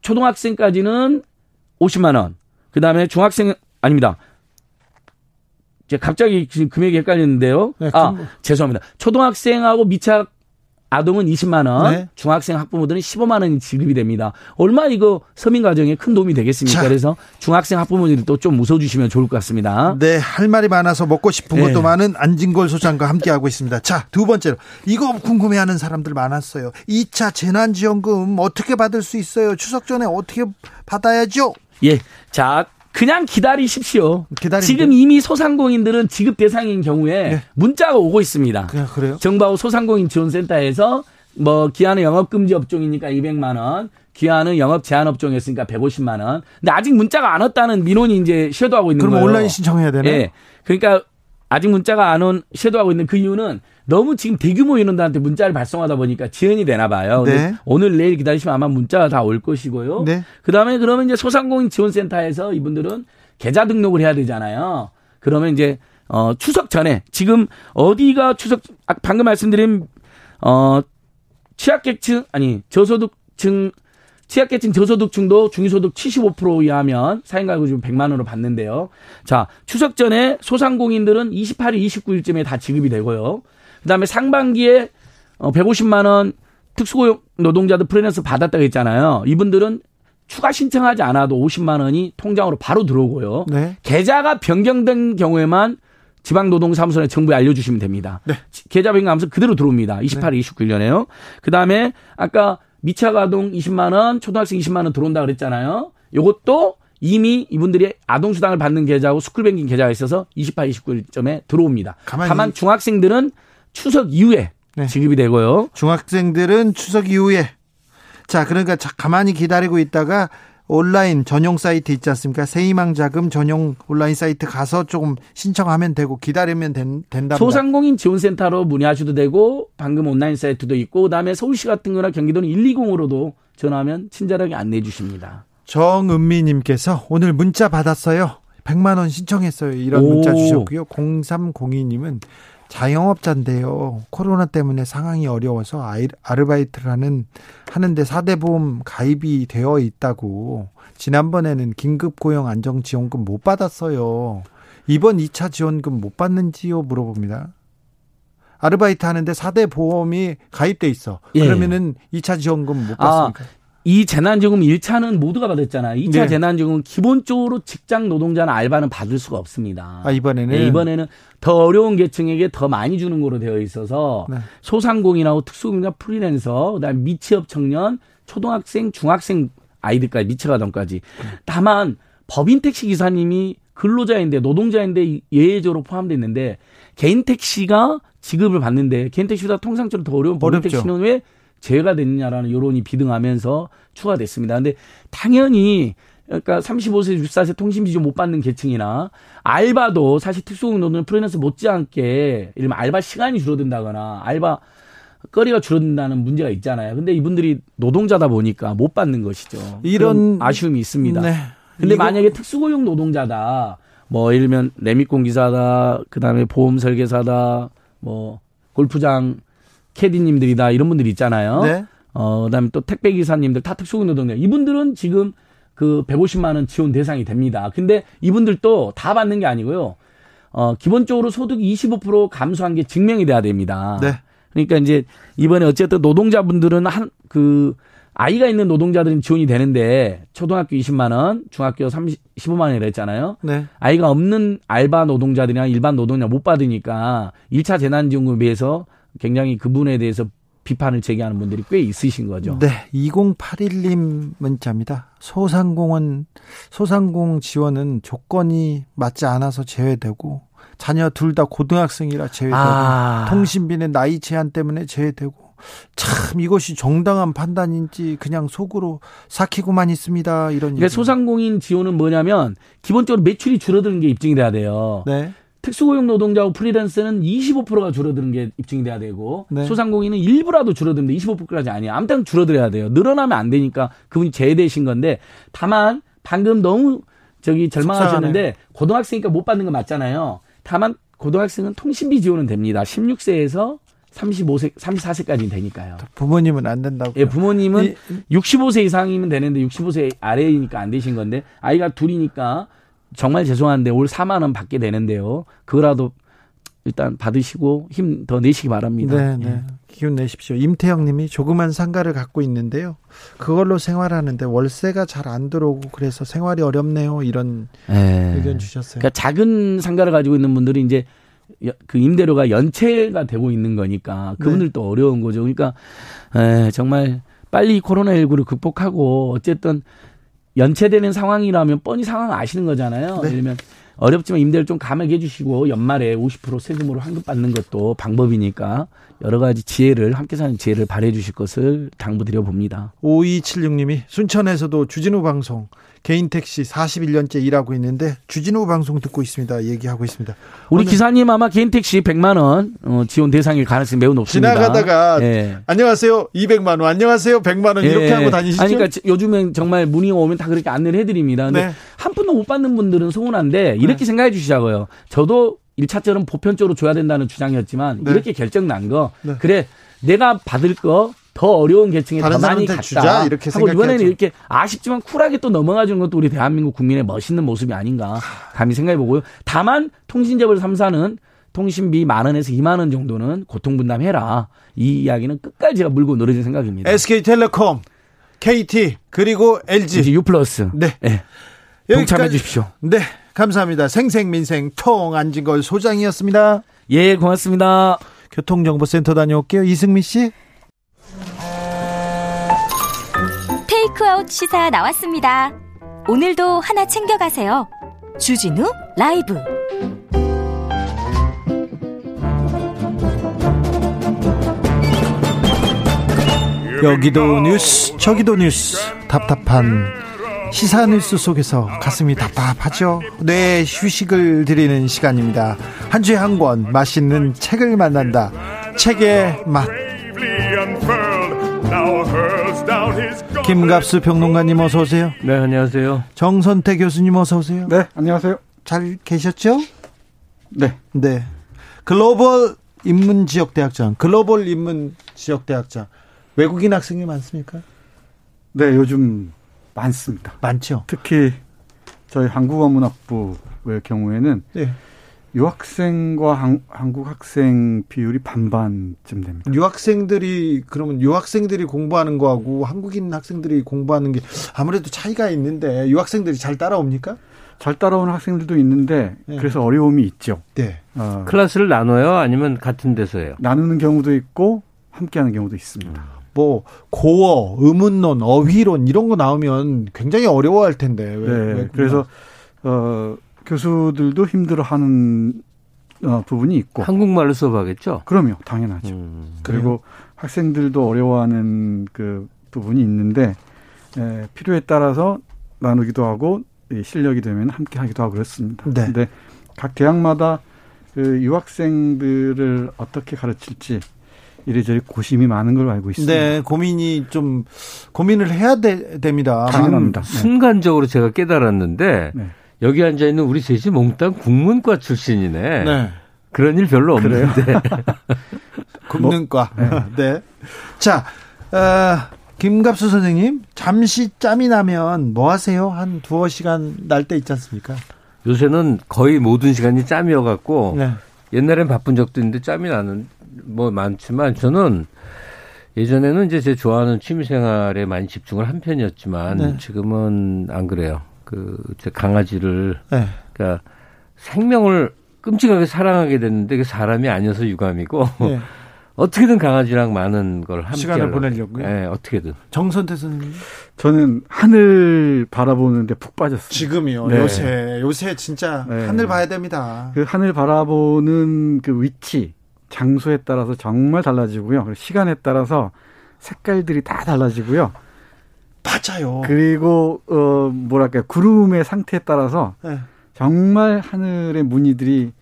초등학생까지는 50만 원. 그다음에 중학생 아닙니다. 이제 갑자기 지금 금액이 헷갈리는데요. 네, 아, 죄송합니다. 초등학생하고 미착 아동은 20만 원, 네. 중학생 학부모들은 15만 원이 지급이 됩니다. 얼마 이거 서민 가정에 큰 도움이 되겠습니까? 자. 그래서 중학생 학부모들도 좀 웃어 주시면 좋을 것 같습니다. 네, 할 말이 많아서 먹고 싶은 것도 네. 많은 안진골 소장과 함께 하고 있습니다. 자, 두 번째로 이거 궁금해 하는 사람들 많았어요. 2차 재난 지원금 어떻게 받을 수 있어요? 추석 전에 어떻게 받아야죠? 예, 자 그냥 기다리십시오. 기다리는데? 지금 이미 소상공인들은 지급 대상인 경우에 네. 문자가 오고 있습니다. 그냥 그래요? 정바우 소상공인 지원센터에서 뭐 기한은 영업 금지 업종이니까 200만 원, 기한은 영업 제한 업종이었으니까 150만 원. 근데 아직 문자가 안 왔다는 민원이 이제 섀도하고 있는 그럼 거예요. 그럼 온라인 신청해야 되네. 예. 그러니까 아직 문자가 안 온 섀도하고 있는 그 이유는 너무 지금 대규모 인원들한테 문자를 발송하다 보니까 지연이 되나 봐요. 네. 오늘 내일 기다리시면 아마 문자가 다 올 것이고요. 네. 그다음에 그러면 이제 소상공인 지원센터에서 이분들은 계좌 등록을 해야 되잖아요. 그러면 이제 어 추석 전에 지금 어디가 추석 아, 방금 말씀드린 어 취약계층 아니 저소득층 취약계층 저소득층도 중위소득 75% 이하면 사인가구 좀 100만 원으로 받는데요. 자, 추석 전에 소상공인들은 28일, 29일쯤에 다 지급이 되고요. 그다음에 상반기에 150만 어, 원 특수고용 노동자들 프리랜서 받았다고 했잖아요. 이분들은 추가 신청하지 않아도 50만 원이 통장으로 바로 들어오고요. 네. 계좌가 변경된 경우에만 지방노동사무소에 정부에 알려주시면 됩니다. 네. 계좌 변경하면서 그대로 들어옵니다. 28, 네. 29일에요. 그 다음에 아까 미취학 아동 20만 원, 초등학생 20만 원 들어온다 그랬잖아요. 요것도 이미 이분들이 아동수당을 받는 계좌하고 스쿨뱅킹 계좌가 있어서 28, 29일쯤에 들어옵니다. 다만 중학생들은 추석 이후에 네. 지급이 되고요. 중학생들은 추석 이후에 자 그러니까 가만히 기다리고 있다가 온라인 전용 사이트 있지 않습니까? 세희망 자금 전용 온라인 사이트 가서 조금 신청하면 되고 기다리면 된, 된다. 소상공인 지원센터로 문의하셔도 되고 방금 온라인 사이트도 있고 그다음에 서울시 같은 거나 경기도는 120으로도 전화하면 친절하게 안내해 주십니다. 정은미 님께서 오늘 문자 받았어요. 100만 원 신청했어요. 이런 오. 문자 주셨고요. 0302님은 자영업자인데요. 코로나 때문에 상황이 어려워서 아르바이트를 하는 하는데 사대 보험 가입이 되어 있다고 지난번에는 긴급 고용 안정 지원금 못 받았어요. 이번 2차 지원금 못 받는지요 물어봅니다. 아르바이트 하는데 사대 보험이 가입돼 있어. 예. 그러면은 2차 지원금 못 받습니까? 아, 이 재난지원금 1차는 모두가 받았잖아요. 2차 네. 재난지원금 기본적으로 직장 노동자나 알바는 받을 수가 없습니다. 아, 이번에는? 네, 이번에는 더 어려운 계층에게 더 많이 주는 거로 되어 있어서 네. 소상공인하고 특수공인과 프리랜서, 그다음에 미취업 청년, 초등학생, 중학생 아이들까지 미취가동까지. 다만 법인 택시 기사님이 근로자인데 노동자인데 예외적으로 포함되어 있는데 개인 택시가 지급을 받는데 개인 택시보다 통상적으로 더 어려운 법인. 택시는 왜 제외가 됐느냐라는 여론이 비등하면서 추가됐습니다. 근데 당연히 그러니까 35세, 64세 통신비좀 못 받는 계층이나 알바도 사실 특수공노동 프리랜서 못지않게 이러면 알바 시간이 줄어든다거나 알바 거리가 줄어든다는 문제가 있잖아요. 근데 이분들이 노동자다 보니까 못 받는 것이죠. 이런 아쉬움이 있습니다. 네. 근데 이거... 만약에 특수고용 노동자다. 뭐 예를 들면 레미콘 기사다. 그다음에 보험 설계사다. 뭐 골프장 캐디님들이다 이런 분들 있잖아요. 네. 어, 그다음에 또 택배 기사님들 다 특수고용 노동자 이분들은 지금 그 150만 원 지원 대상이 됩니다. 근데 이분들도 다 받는 게 아니고요. 어, 기본적으로 소득이 25% 감소한 게 증명이 돼야 됩니다. 네. 그러니까 이제 이번에 어쨌든 노동자분들은 한 그 아이가 있는 노동자들은 지원이 되는데 초등학교 20만 원, 중학교 30, 15만 원이라 했잖아요. 네. 아이가 없는 알바 노동자들이나 일반 노동자 못 받으니까 1차 재난 지원금에 비해서 굉장히 그분에 대해서 비판을 제기하는 분들이 꽤 있으신 거죠. 네. 2081님 문자입니다. 소상공은, 소상공 지원은 조건이 맞지 않아서 제외되고, 자녀 둘 다 고등학생이라 제외되고, 아. 통신비는 나이 제한 때문에 제외되고, 참 이것이 정당한 판단인지 그냥 속으로 삭히고만 있습니다. 이런. 그러니까 소상공인 지원은 뭐냐면 기본적으로 매출이 줄어드는 게 입증이 돼야 돼요. 네. 특수고용 노동자하고 프리랜서는 25%가 줄어드는 게 입증이 돼야 되고 네. 소상공인은 일부라도 줄어드는데 25%까지 아니야. 아무튼 줄어들어야 돼요. 늘어나면 안 되니까 그분이 제외되신 건데 다만 방금 너무 저기 절망하셨는데 고등학생이니까 못 받는 거 맞잖아요. 다만 고등학생은 통신비 지원은 됩니다. 16세에서 35세, 34세까지는 되니까요. 부모님은 안 된다고. 예, 부모님은 이, 65세 이상이면 되는데 65세 아래이니까 안 되신 건데 아이가 둘이니까 정말 죄송한데 올 4만 원 받게 되는데요. 그거라도 일단 받으시고 힘 더 내시기 바랍니다. 네, 네. 예. 기운 내십시오. 임태영 님이 조그만 상가를 갖고 있는데요. 그걸로 생활하는데 월세가 잘 안 들어오고 그래서 생활이 어렵네요. 이런 네. 의견 주셨어요. 그러니까 작은 상가를 가지고 있는 분들이 이제 그 임대료가 연체가 되고 있는 거니까 그분들도 네. 어려운 거죠. 그러니까 에, 정말 빨리 코로나19를 극복하고 어쨌든 연체되는 상황이라면 뻔히 상황 아시는 거잖아요. 네. 예를 들면 어렵지만 임대를 좀 감액해 주시고 연말에 50% 세금으로 환급 받는 것도 방법이니까 여러 가지 지혜를 함께 사는 지혜를 발휘해 주실 것을 당부드려 봅니다. 5276님이 순천에서도 주진우 방송 개인 택시 41년째 일하고 있는데 주진우 방송 듣고 있습니다. 얘기하고 있습니다. 우리 기사님 아마 개인 택시 100만 원 어, 지원 대상일 가능성이 매우 높습니다. 지나가다가 예. 안녕하세요 200만 원, 안녕하세요 100만 원 이렇게 예. 하고 다니시죠? 아니, 그러니까 요즘엔 정말 문의가 오면 다 그렇게 안내를 해드립니다. 근데 네. 한 푼도 못 받는 분들은 서운한데 이렇게 네. 생각해 주시자고요. 저도 1차처럼 보편적으로 줘야 된다는 주장이었지만 네. 이렇게 결정 난 거. 네. 그래 내가 받을 거 더 어려운 계층에 더 많이 갔다 주자, 이렇게 하고 이번에는 이렇게 아쉽지만 쿨하게 또 넘어가 주는 것도 우리 대한민국 국민의 멋있는 모습이 아닌가 감히 생각해 보고요. 다만 통신재벌 3사는 통신비 만 원에서 2만 원 정도는 고통 분담해라. 이 이야기는 끝까지 제가 물고 늘어진 생각입니다. SK텔레콤, KT 그리고 LG U 플러스. 네. 네. 동참해 주십시오. 네. 감사합니다. 생생민생 통 안진걸 소장이었습니다. 예, 고맙습니다. 교통정보센터 다녀올게요. 이승미 씨. 테이크아웃 시사 나왔습니다. 오늘도 하나 챙겨가세요. 주진우 라이브. 여기도 뉴스, 저기도 뉴스. 답답한 시사 뉴스 속에서 가슴이 답답하죠. 뇌 휴식을 드리는 시간입니다. 한 주에 한 권 맛있는 책을 만난다. 책의 맛. 김갑수 평론가님 어서 오세요. 네, 안녕하세요. 정선태 교수님 어서 오세요. 네, 안녕하세요. 잘 계셨죠? 네. 네. 글로벌 인문 지역 대학장, 글로벌 인문 지역 대학장. 외국인 학생이 많습니까? 네, 요즘 많습니다. 많죠. 특히 저희 한국어문학부의 경우에는 네. 유학생과 한, 한국 학생 비율이 반반쯤 됩니다. 유학생들이 그러면 유학생들이 공부하는 거하고 한국인 학생들이 공부하는 게 아무래도 차이가 있는데 유학생들이 잘 따라옵니까? 잘 따라오는 학생들도 있는데 네. 그래서 어려움이 있죠. 네. 어, 클래스를 나눠요, 아니면 같은 데서 해요? 나누는 경우도 있고 함께하는 경우도 있습니다. 음. 뭐 고어, 의문론, 어휘론 이런 거 나오면 굉장히 어려워할 텐데. 왜, 네. 왜 그래서 어 교수들도 힘들어하는 어, 부분이 있고 한국말로 수업하겠죠? 그럼요, 당연하죠. 음, 그리고 학생들도 어려워하는 그 부분이 있는데 에, 필요에 따라서 나누기도 하고 실력이 되면 함께 하기도 하고 그렇습니다. 네. 근데 각 대학마다 그 유학생들을 어떻게 가르칠지 이래저래 고심이 많은 걸로 알고 있습니다. 네, 고민이 좀 고민을 해야 되, 됩니다. 당연합니다. 순간적으로 제가 깨달았는데 네. 여기 앉아 있는 우리 셋이 몽땅 국문과 출신이네. 네. 그런 일 별로 없는데. [laughs] 굽는과. 뭐, 네. [laughs] 네. 자, 어, 김갑수 선생님, 잠시 짬이 나면 뭐 하세요? 한 두어 시간 날 때 있지 않습니까? 요새는 거의 모든 시간이 짬이어갖고 네. 옛날엔 바쁜 적도 있는데 짬이 나는 뭐 많지만 저는 예전에는 이제 제 좋아하는 취미생활에 많이 집중을 한 편이었지만 네. 지금은 안 그래요. 그제 강아지를 네. 그러니까 생명을 끔찍하게 사랑하게 됐는데 그 사람이 아니어서 유감이고 네. [laughs] 어떻게든 강아지랑 많은 걸 함께 시간을 보내려고요. 네, 어떻게든. 정선태 선생님. 저는 하늘 바라보는데 푹 빠졌어요. 지금이요. 네. 요새 요새 진짜 네. 하늘 봐야 됩니다. 그 하늘 바라보는 그 위치, 장소에 따라서 정말 달라지고요. 그리고 시간에 따라서 색깔들이 다 달라지고요. 맞아요. 그리고 어 뭐랄까 구름의 상태에 따라서 네. 정말 하늘의 무늬들이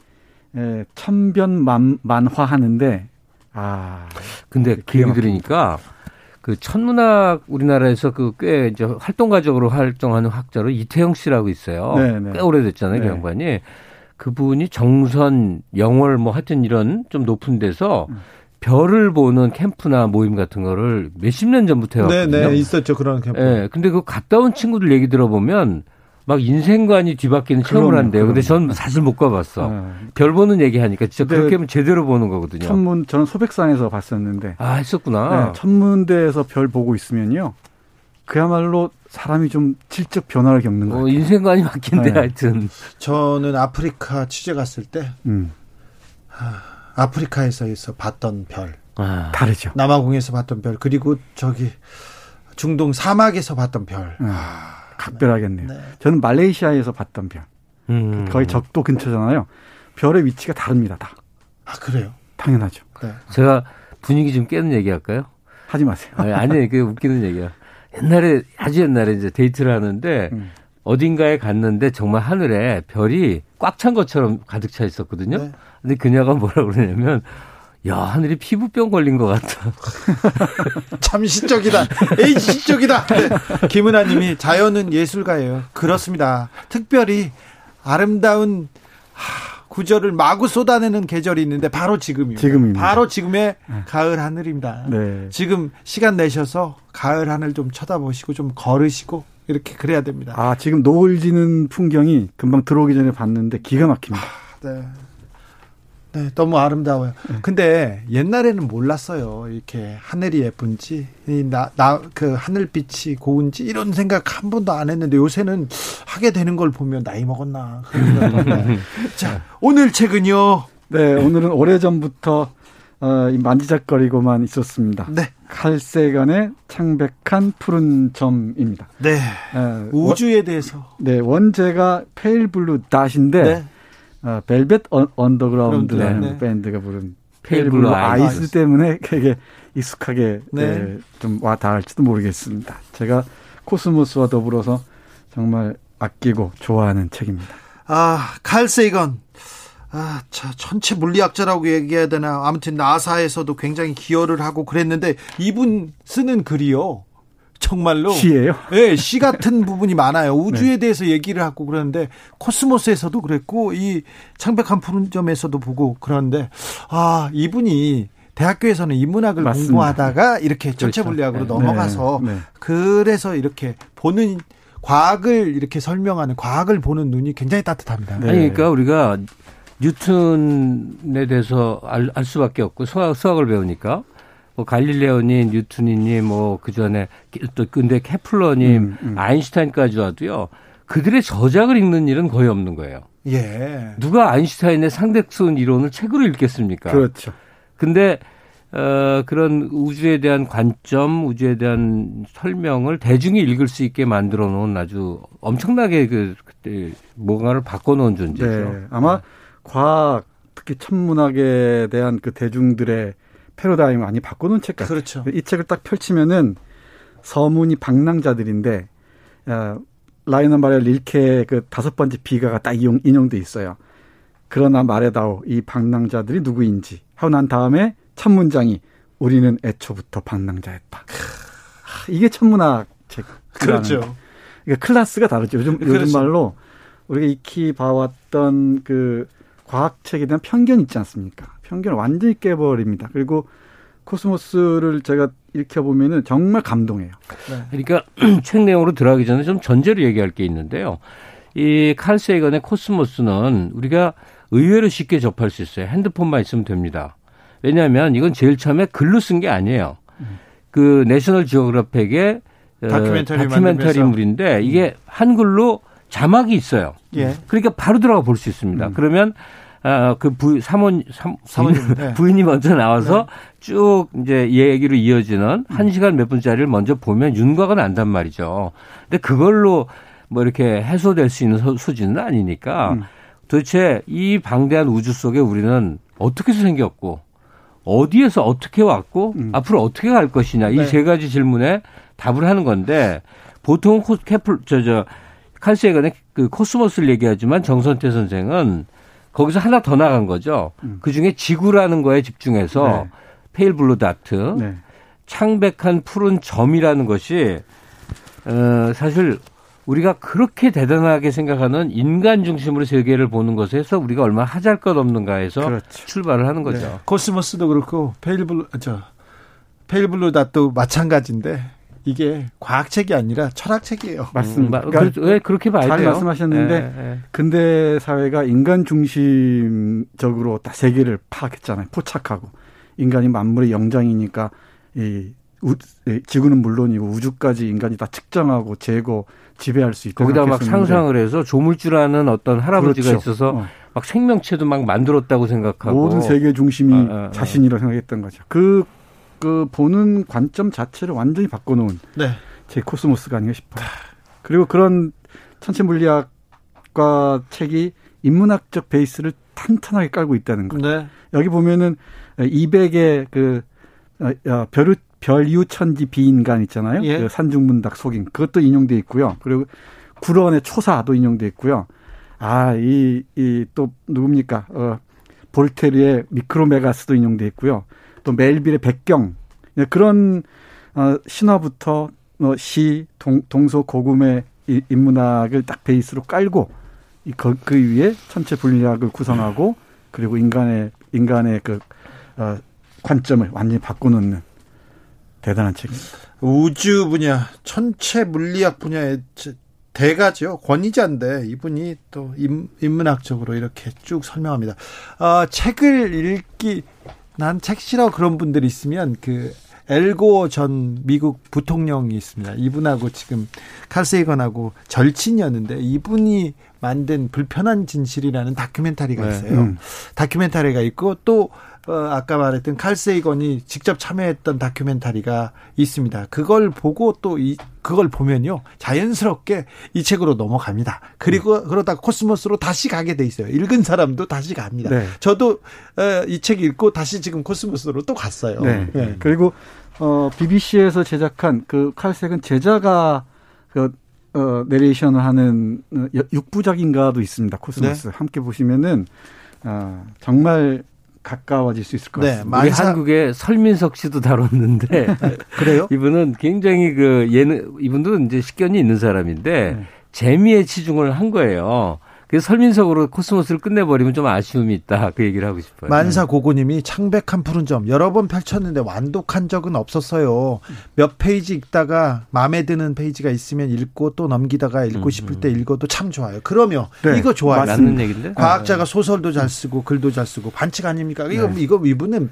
에, 천변만 만화하는데 아 근데 그 얘기 들으니까 그 천문학 우리나라에서 그 꽤 이제 활동가적으로 활동하는 학자로 이태영 씨라고 있어요. 네네. 네. 꽤 오래됐잖아요, 그 네. 그 양반이. 그분이 정선, 영월 뭐 하여튼 이런 좀 높은 데서 음. 별을 보는 캠프나 모임 같은 거를 몇십 년 전부터 해왔거든요. 네, 네, 있었죠 그런 캠프. 네, 근데 그 갔다 온 친구들 얘기 들어보면 막 인생관이 뒤바뀌는 체험을 한대요. 근데 전 사실 못 가봤어. 네. 별 보는 얘기 하니까 진짜 그렇게 하면 제대로 보는 거거든요. 천문 저는 소백산에서 봤었는데. 아 했었구나. 네, 천문대에서 별 보고 있으면요. 그야말로 사람이 좀 질적 변화를 겪는 거예요. 어, 인생관이 바뀐데 네. 하여튼. 저는 아프리카 취재 갔을 때 음. 아, 프리카에서 봤던 별. 아. 다르죠. 남아공에서 봤던 별 그리고 저기 중동 사막에서 봤던 별. 음. 아, 각별하겠네요. 네. 저는 말레이시아에서 봤던 별. 음. 거의 적도 근처잖아요. 별의 위치가 다릅니다. 다. 아 그래요? 당연하죠. 네. 제가 분위기 좀 깨는 얘기 할까요? 하지 마세요. 아니, 아니, 그 웃기는 얘기야. 옛날에 아주 옛날에 이제 데이트를 하는데 음. 어딘가에 갔는데 정말 하늘에 별이 꽉 찬 것처럼 가득 차 있었거든요. 네. 근데 그녀가 뭐라 그러냐면 야, 하늘이 피부병 걸린 것 같다. [laughs] 참 시적이다. 에이, 시적이다. 네. 김은아 님이 자연은 예술가예요. 그렇습니다. 특별히 아름다운 하, 구절을 마구 쏟아내는 계절이 있는데 바로 지금입니다. 지금입니다. 바로 지금의 네. 가을 하늘입니다. 네. 지금 시간 내셔서 가을 하늘 좀 쳐다보시고 좀 걸으시고 이렇게 그래야 됩니다. 아, 지금 노을 지는 풍경이 금방 들어오기 전에 봤는데 기가 막힙니다. 아, 네. 네, 너무 아름다워요. 네. 근데 옛날에는 몰랐어요. 이렇게 하늘이 예쁜지, 나, 나, 그 하늘빛이 고운지 이런 생각 한 번도 안 했는데 요새는 하게 되는 걸 보면 나이 먹었나. [laughs] 자, 오늘 책은요. 네, 오늘은 오래전부터 어, 만지작거리고만 있었습니다. 네. 칼세간의 창백한 푸른 점입니다. 네. 어, 우주에 대해서. 네, 원제가 Pale Blue Dot인데 네. 어, 벨벳 언더그라운드라는 네. 밴드가 부른 Pale Blue Eyes, Eyes 때문에 되게 익숙하게 네. 네, 좀 와 닿을지도 모르겠습니다. 제가 코스모스와 더불어서 정말 아끼고 좋아하는 책입니다. 아, 칼 세이건. 아, 자, 천체 물리학자라고 얘기해야 되나. 아무튼 나사에서도 굉장히 기여를 하고 그랬는데 이분 쓰는 글이요. 정말로 시예요? 네, 시 같은 부분이 많아요. 우주에 네. 대해서 얘기를 하고 그러는데 코스모스에서도 그랬고 이 창백한 푸른 점에서도 보고 그러는데 아 이분이 대학교에서는 인문학을 맞습니다. 공부하다가 이렇게 전체 그렇죠. 물리학으로 네. 넘어가서 네. 네. 그래서 이렇게 보는 과학을 이렇게 설명하는 과학을 보는 눈이 굉장히 따뜻합니다. 네. 아니 그러니까 우리가 뉴턴에 대해서 알, 알 수밖에 없고 수학, 수학을 배우니까 뭐 갈릴레오니 뉴턴이니 뭐 그 전에 또 근데 케플러니 음, 음. 아인슈타인까지 와도요. 그들의 저작을 읽는 일은 거의 없는 거예요. 예. 누가 아인슈타인의 상대성 이론을 책으로 읽겠습니까? 그렇죠. 근데 어, 그런 우주에 대한 관점, 우주에 대한 설명을 대중이 읽을 수 있게 만들어 놓은 아주 엄청나게 그, 그때 뭔가를 바꿔 놓은 존재죠. 네. 아마 과학, 특히 천문학에 대한 그 대중들의 패러다임을 많이 바꿔놓은 책 같아요. 그렇죠. 이 책을 딱 펼치면은 서문이 방랑자들인데 어, 라이너 마리아 릴케의 그 다섯 번째 비가가 딱 인용, 인용돼 있어요. 그러나 말해다오 이 방랑자들이 누구인지 하고 난 다음에 첫 문장이 우리는 애초부터 방랑자였다. 이게 천문학 책. 그렇죠. 그러니까 클래스가 다르죠. 요즘 그렇죠. 요즘 말로 우리가 익히 봐왔던 그 과학 책에 대한 편견이 있지 않습니까? 편견을 완전히 깨버립니다. 그리고 코스모스를 제가 읽혀보면은 정말 감동해요. 네. 그러니까 [clears throat] 책 내용으로 들어가기 전에 좀 전제로 얘기할 게 있는데요. 이 칼 세이건의 코스모스는 우리가 의외로 쉽게 접할 수 있어요. 핸드폰만 있으면 됩니다. 왜냐하면 이건 제일 처음에 글로 쓴 게 아니에요. 그 내셔널 지오그래픽의 어, 다큐멘터리, 다큐멘터리물인데 이게 한글로 자막이 있어요. 예. 그러니까 바로 들어가 볼 수 있습니다. 음. 그러면 아, 그 부, 사모님, 삼, 사모님, 네. 부인이 먼저 나와서 네. 쭉 이제 얘기로 이어지는 한 시간 몇 분짜리를 먼저 보면 윤곽은 안단 말이죠. 근데 그걸로 뭐 이렇게 해소될 수 있는 수준은 아니니까 음. 도대체 이 방대한 우주 속에 우리는 어떻게 생겼고 어디에서 어떻게 왔고 음. 앞으로 어떻게 갈 것이냐 이세 네. 가지 질문에 답을 하는 건데 보통 캐플 저저 칼 세이건의 그 코스모스를 얘기하지만 정선태 선생은 거기서 하나 더 나간 거죠. 음. 그 중에 지구라는 거에 집중해서 네. Pale Blue Dot, 네. 창백한 푸른 점이라는 것이 어, 사실 우리가 그렇게 대단하게 생각하는 인간 중심으로 세계를 보는 것에서 우리가 얼마나 하잘 것 없는가 해서 그렇죠. 출발을 하는 거죠. 네. 코스모스도 그렇고 Pale Blue 저 Pale Blue Dot 마찬가지인데 이게 과학책이 아니라 철학책이에요. [laughs] 맞습니다. 음, 그러니까 왜 그렇게 봐야 잘 돼요? 말씀하셨는데 네, 네. 근대 사회가 인간 중심적으로 다 세계를 파악했잖아요. 포착하고 인간이 만물의 영장이니까 이 우, 지구는 물론이고 우주까지 인간이 다 측정하고 재고 지배할 수 있다. 거기다 막 상상을 해서 조물주라는 어떤 할아버지가 그렇죠. 있어서 어. 막 생명체도 막 만들었다고 생각하고 모든 세계 중심이 아, 아, 아. 자신이라고 생각했던 거죠. 그 그 보는 관점 자체를 완전히 바꿔놓은 네. 제 코스모스가 아닌가 싶어요. 그리고 그런 천체 물리학과 책이 인문학적 베이스를 탄탄하게 깔고 있다는 거. 네. 여기 보면은 200의 그 어, 별, 별유 천지 비인간 있잖아요. 예. 그 산중문닭 속인 그것도 인용돼 있고요. 그리고 구런의 초사도 인용돼 있고요. 아, 이, 이, 또, 누굽니까? 어, 볼테르의 미크로메가스도 인용돼 있고요. 또 멜빌의 백경 네, 그런 어, 신화부터 어, 시, 동, 동서 고금의 인문학을 딱 베이스로 깔고 이, 그, 그 위에 천체 분리학을 구성하고 그리고 인간의 인간의 그 어, 관점을 완전히 바꿔놓는 대단한 책입니다. 우주 분야, 천체 물리학 분야의 대가죠. 권위자인데 이분이 또 인 문학적으로 이렇게 쭉 설명합니다. 어, 책을 읽기 난 책 싫어 그런 분들이 있으면 그 엘고 전 미국 부통령이 있습니다. 이분하고 지금 칼세이건하고 절친이었는데 이분이 만든 불편한 진실이라는 다큐멘터리가 네. 있어요. 네. 음. 다큐멘터리가 있고 또 어, 아까 말했던 칼 세이건이 직접 참여했던 다큐멘터리가 있습니다. 그걸 보고 또 이 그걸 보면요 자연스럽게 이 책으로 넘어갑니다. 그리고 음. 그러다 코스모스로 다시 가게 돼 있어요. 읽은 사람도 다시 갑니다. 네. 저도 어, 이책 읽고 다시 지금 코스모스로 또 갔어요. 네. 네. 그리고 어, BBC에서 제작한 그 칼 세이건 제자가 그 어, 내레이션을 하는 어, 육부작인가도 있습니다. 코스모스 네. 함께 보시면은 어, 정말 가까워질 수 있을 것 네, 같습니다. 우리 한국의 설민석 씨도 다뤘는데 [laughs] 그래요? 이분은 굉장히 그 예능 이분도 이제 식견이 있는 사람인데 네. 재미에 치중을 한 거예요. 그래서 설민석으로 코스모스를 끝내버리면 좀 아쉬움이 있다. 그 얘기를 하고 싶어요. 만사 고고님이 창백한 푸른 점 여러 번 펼쳤는데 완독한 적은 없었어요. 몇 페이지 읽다가 마음에 드는 페이지가 있으면 읽고 또 넘기다가 읽고 음, 싶을 때 음. 읽어도 참 좋아요. 그러면 네. 이거 좋아요. 맞는 얘기인데. 과학자가 소설도 잘 쓰고 글도 잘 쓰고 반칙 아닙니까? 이거 네. 이거 이분은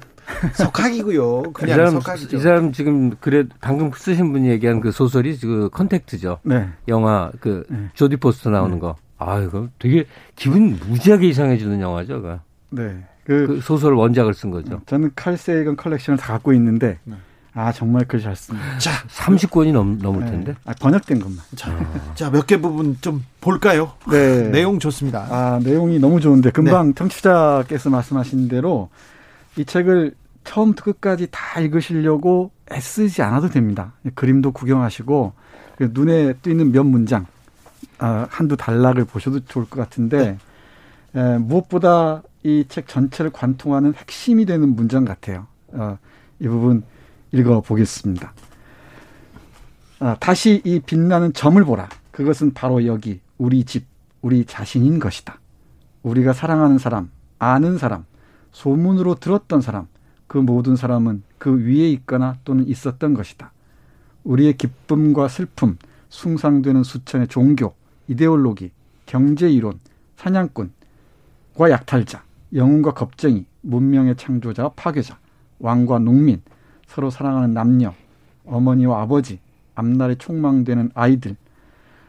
석학이고요. 그냥 이 사람, 석학이죠. 이 사람 지금 그래 방금 쓰신 분이 얘기한 그 소설이 그 컨택트죠. 네. 영화 그 네. 조디 포스터 나오는 네. 거. 아, 이거 되게 기분 무지하게 이상해지는 영화죠, 그. 네. 그, 그, 소설 원작을 쓴 거죠. 저는 칼 세이건 컬렉션을 다 갖고 있는데 네. 아 정말 글 잘 씁니다. 자, 30권이 넘, 넘을 네. 텐데. 아, 번역된 것만. 자, 아. 자, 몇 개 부분 좀 볼까요? 네. [laughs] 내용 좋습니다. 아, 내용이 너무 좋은데 금방 네. 청취자께서 말씀하신 대로 이 책을 처음부터 끝까지 다 읽으시려고 애쓰지 않아도 됩니다. 그림도 구경하시고 눈에 띄는 몇 문장 아, 한두 단락을 보셔도 좋을 것 같은데 네. 에, 무엇보다 이 책 전체를 관통하는 핵심이 되는 문장 같아요. 어, 이 부분 읽어 보겠습니다. 아, 다시 이 빛나는 점을 보라. 그것은 바로 여기 우리 집, 우리 자신인 것이다. 우리가 사랑하는 사람, 아는 사람, 소문으로 들었던 사람, 그 모든 사람은 그 위에 있거나 또는 있었던 것이다. 우리의 기쁨과 슬픔, 숭상되는 수천의 종교, 이데올로기, 경제 이론, 사냥꾼과 약탈자, 영웅과 겁쟁이, 문명의 창조자와 파괴자, 왕과 농민, 서로 사랑하는 남녀, 어머니와 아버지, 앞날에 촉망되는 아이들,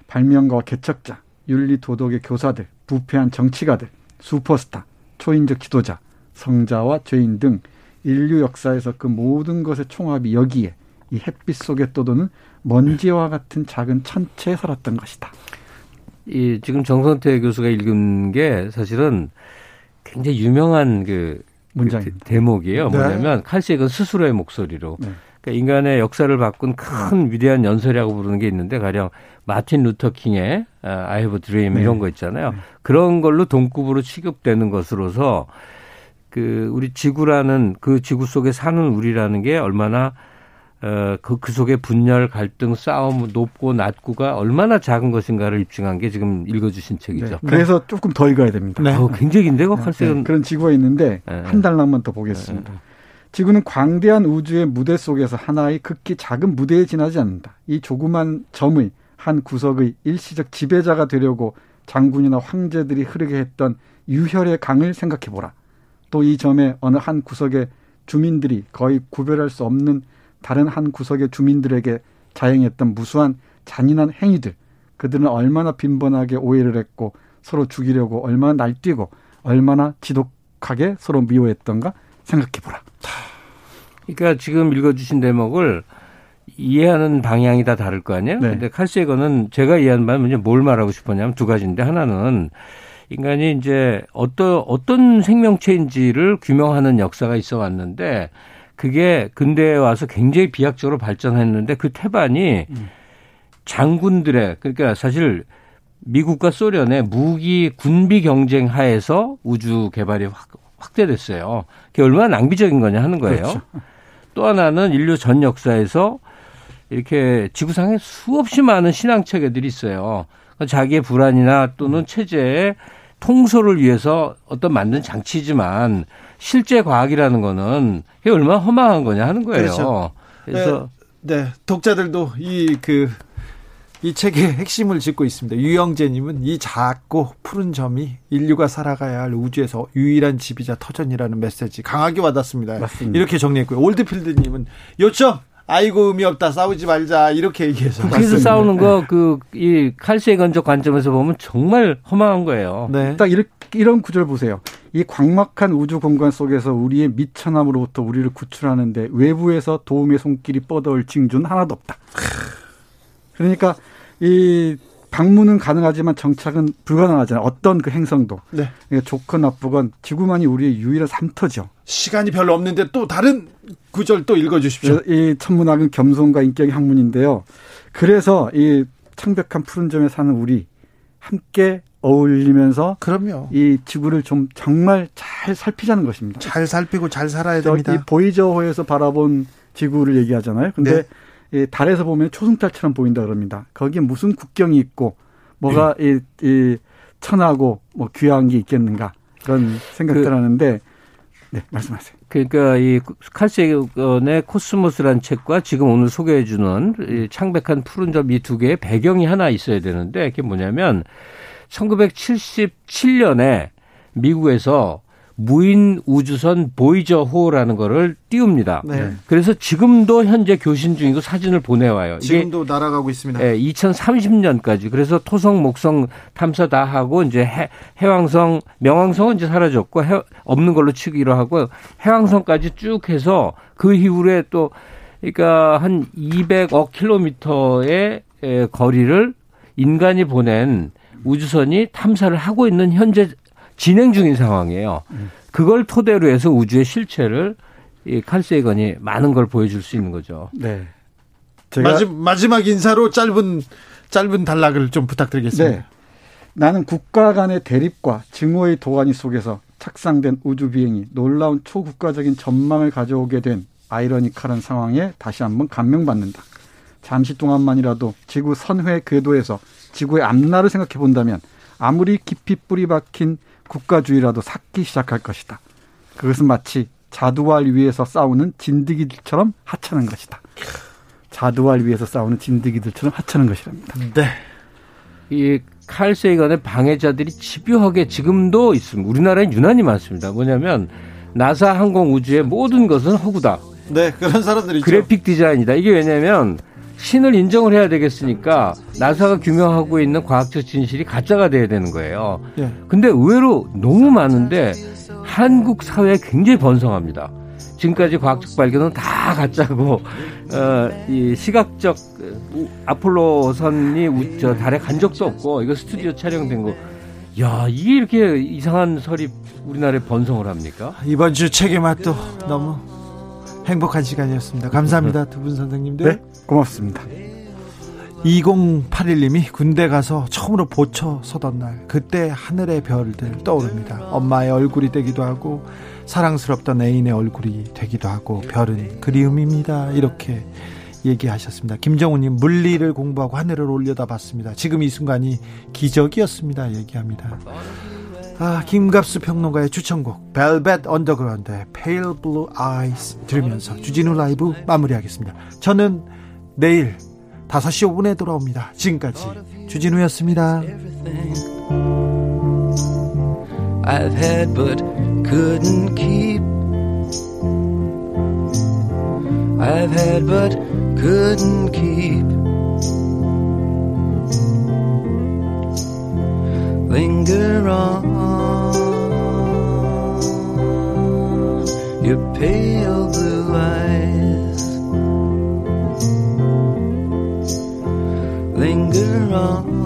발명가와 개척자, 윤리 도덕의 교사들, 부패한 정치가들, 슈퍼스타, 초인적 지도자, 성자와 죄인 등 인류 역사에서 그 모든 것의 총합이 여기에 이 햇빛 속에 떠도는 먼지와 같은 작은 천체에 살았던 것이다. 이 지금 정선태 교수가 읽은 게 사실은 굉장히 유명한 그, 그 문장입니다. 그 대목이에요. 네. 뭐냐면 칼색은 스스로의 목소리로 네. 그러니까 인간의 역사를 바꾼 큰 위대한 연설이라고 부르는 게 있는데 가령 마틴 루터 킹의 아, I have a dream 네. 이런 거 있잖아요. 네. 그런 걸로 동급으로 취급되는 것으로서 그 우리 지구라는 그 지구 속에 사는 우리라는 게 얼마나 어, 그, 그 속에 분열, 갈등, 싸움, 높고 낮고가 얼마나 작은 것인가를 입증한 게 지금 읽어주신 책이죠. 네. 그래서 조금 더 읽어야 됩니다. 네. 어, 굉장히 긴데요, 컨셉은. 네. 그런 지구가 있는데 네. 한 달락만 더 보겠습니다. 네. 지구는 광대한 우주의 무대 속에서 하나의 극히 작은 무대에 지나지 않는다. 이 조그만 점의 한 구석의 일시적 지배자가 되려고 장군이나 황제들이 흐르게 했던 유혈의 강을 생각해보라. 또 이 점의 어느 한 구석의 주민들이 거의 구별할 수 없는 다른 한 구석의 주민들에게 자행했던 무수한 잔인한 행위들. 그들은 얼마나 빈번하게 오해를 했고 서로 죽이려고 얼마나 날뛰고 얼마나 지독하게 서로 미워했던가 생각해보라. 그러니까 지금 읽어주신 대목을 이해하는 방향이 다 다를 거 아니에요? 네. 근데 칼세거는 제가 이해하는 바는 뭘 말하고 싶었냐면 두 가지인데 하나는 인간이 이제 어떤 어떤 생명체인지를 규명하는 역사가 있어 왔는데 그게 근대에 와서 굉장히 비약적으로 발전했는데 그 태반이 음. 장군들의 그러니까 사실 미국과 소련의 무기 군비 경쟁 하에서 우주 개발이 확, 확대됐어요. 그게 얼마나 낭비적인 거냐 하는 거예요. 그렇죠. 또 하나는 인류 전 역사에서 이렇게 지구상에 수없이 많은 신앙 체계들이 있어요. 그러니까 자기의 불안이나 또는 음. 체제의 통솔을 위해서 어떤 만든 장치지만 실제 과학이라는 거는 이게 얼마나 허망한 거냐 하는 거예요. 그렇죠. 그래서 네, 네. 독자들도 이 그 이 책의 핵심을 짚고 있습니다. 유영재님은 이 작고 푸른 점이 인류가 살아가야 할 우주에서 유일한 집이자 터전이라는 메시지 강하게 와닿습니다. 맞습니다. 이렇게 정리했고요. 올드필드님은 요점 아이고 의미 없다 싸우지 말자 이렇게 얘기해서 그래서 싸우는 거 그 이 칼슘의 건적 관점에서 보면 정말 허망한 거예요. 네. 딱 이렇게 이런 구절 보세요. 이 광막한 우주 공간 속에서 우리의 미천함으로부터 우리를 구출하는데 외부에서 도움의 손길이 뻗어올 징조는 하나도 없다. 그러니까 이 방문은 가능하지만 정착은 불가능하잖아요. 어떤 그 행성도. 네. 그러니까 좋건 나쁘건 지구만이 우리의 유일한 삼터죠. 시간이 별로 없는데 또 다른 구절 또 읽어주십시오. 이 천문학은 겸손과 인격의 학문인데요. 그래서 이 창백한 푸른 점에 사는 우리 함께 어울리면서 그럼요. 이 지구를 좀 정말 잘 살피자는 것입니다. 잘 살피고 잘 살아야 됩니다. 이 보이저호에서 바라본 지구를 얘기하잖아요. 근데 네. 이 달에서 보면 초승달처럼 보인다 그럽니다. 거기에 무슨 국경이 있고 뭐가 네. 이, 이 천하고 뭐 귀한 게 있겠는가 그런 생각들 그, 하는데 네 말씀하세요. 그러니까 이 칼세건의 코스모스란 책과 지금 오늘 소개해주는 이 창백한 푸른 점 이 두 개의 배경이 하나 있어야 되는데 그게 뭐냐면 1977년에 미국에서 무인 우주선 보이저호라는 거를 띄웁니다. 네. 그래서 지금도 현재 교신 중이고 사진을 보내와요. 지금도 날아가고 있습니다. 예, 2030년까지. 그래서 토성, 목성 탐사 다 하고 이제 해, 해왕성, 명왕성은 이제 사라졌고 해, 없는 걸로 치기로 하고 해왕성까지 쭉 해서 그 이후에 또 그러니까 한 200억 킬로미터의 거리를 인간이 보낸 우주선이 탐사를 하고 있는 현재 진행 중인 상황이에요. 그걸 토대로 해서 우주의 실체를 이 칼세이건이 많은 걸 보여줄 수 있는 거죠. 네. 제가 마지막, 마지막 인사로 짧은 짧은 단락을 좀 부탁드리겠습니다. 네. 나는 국가 간의 대립과 증오의 도가니 속에서 착상된 우주 비행이 놀라운 초국가적인 전망을 가져오게 된 아이러니컬한 상황에 다시 한번 감명받는다. 잠시 동안만이라도 지구 선회 궤도에서 지구의 앞날을 생각해 본다면 아무리 깊이 뿌리 박힌 국가주의라도 삭기 시작할 것이다. 그것은 마치 자두알 위에서 싸우는 진드기들처럼 하찮은 것이다. 자두알 위에서 싸우는 진드기들처럼 하찮은 것이랍니다. 네. 이 칼세이건의 방해자들이 집요하게 지금도 있습니다. 우리나라에 유난히 많습니다. 뭐냐면 나사 항공 우주의 모든 것은 허구다. 네, 그런 사람들이 그래픽 디자인이다. 이게 왜냐면 신을 인정을 해야 되겠으니까 나사가 규명하고 있는 과학적 진실이 가짜가 돼야 되는 거예요. 예. 근데 의외로 너무 많은데 한국 사회에 굉장히 번성합니다. 지금까지 과학적 발견은 다 가짜고 어, 이 시각적 아폴로선이 우, 저 달에 간 적도 없고 이거 스튜디오 촬영된 거. 야 이게 이렇게 이상한 설이 우리나라에 번성을 합니까? 이번 주 책의 맛도 너무 행복한 시간이었습니다. 감사합니다 두 분 선생님들. 네, 고맙습니다. 2081님이 군대 가서 처음으로 보초 서던 날 그때 하늘의 별들 떠오릅니다. 엄마의 얼굴이 되기도 하고 사랑스럽던 애인의 얼굴이 되기도 하고 별은 그리움입니다. 이렇게 얘기하셨습니다. 김정우님 물리를 공부하고 하늘을 올려다 봤습니다. 지금 이 순간이 기적이었습니다. 얘기합니다. 아 김갑수 평론가의 추천곡 벨벳 언더그라운드의 Pale Blue Eyes 들으면서 주진우 라이브 마무리하겠습니다. 저는 내일 5시 5분에 돌아옵니다. 지금까지 주진우였습니다. I've had but couldn't keep. I've had but couldn't keep. Linger on your pale blue eyes. Linger on.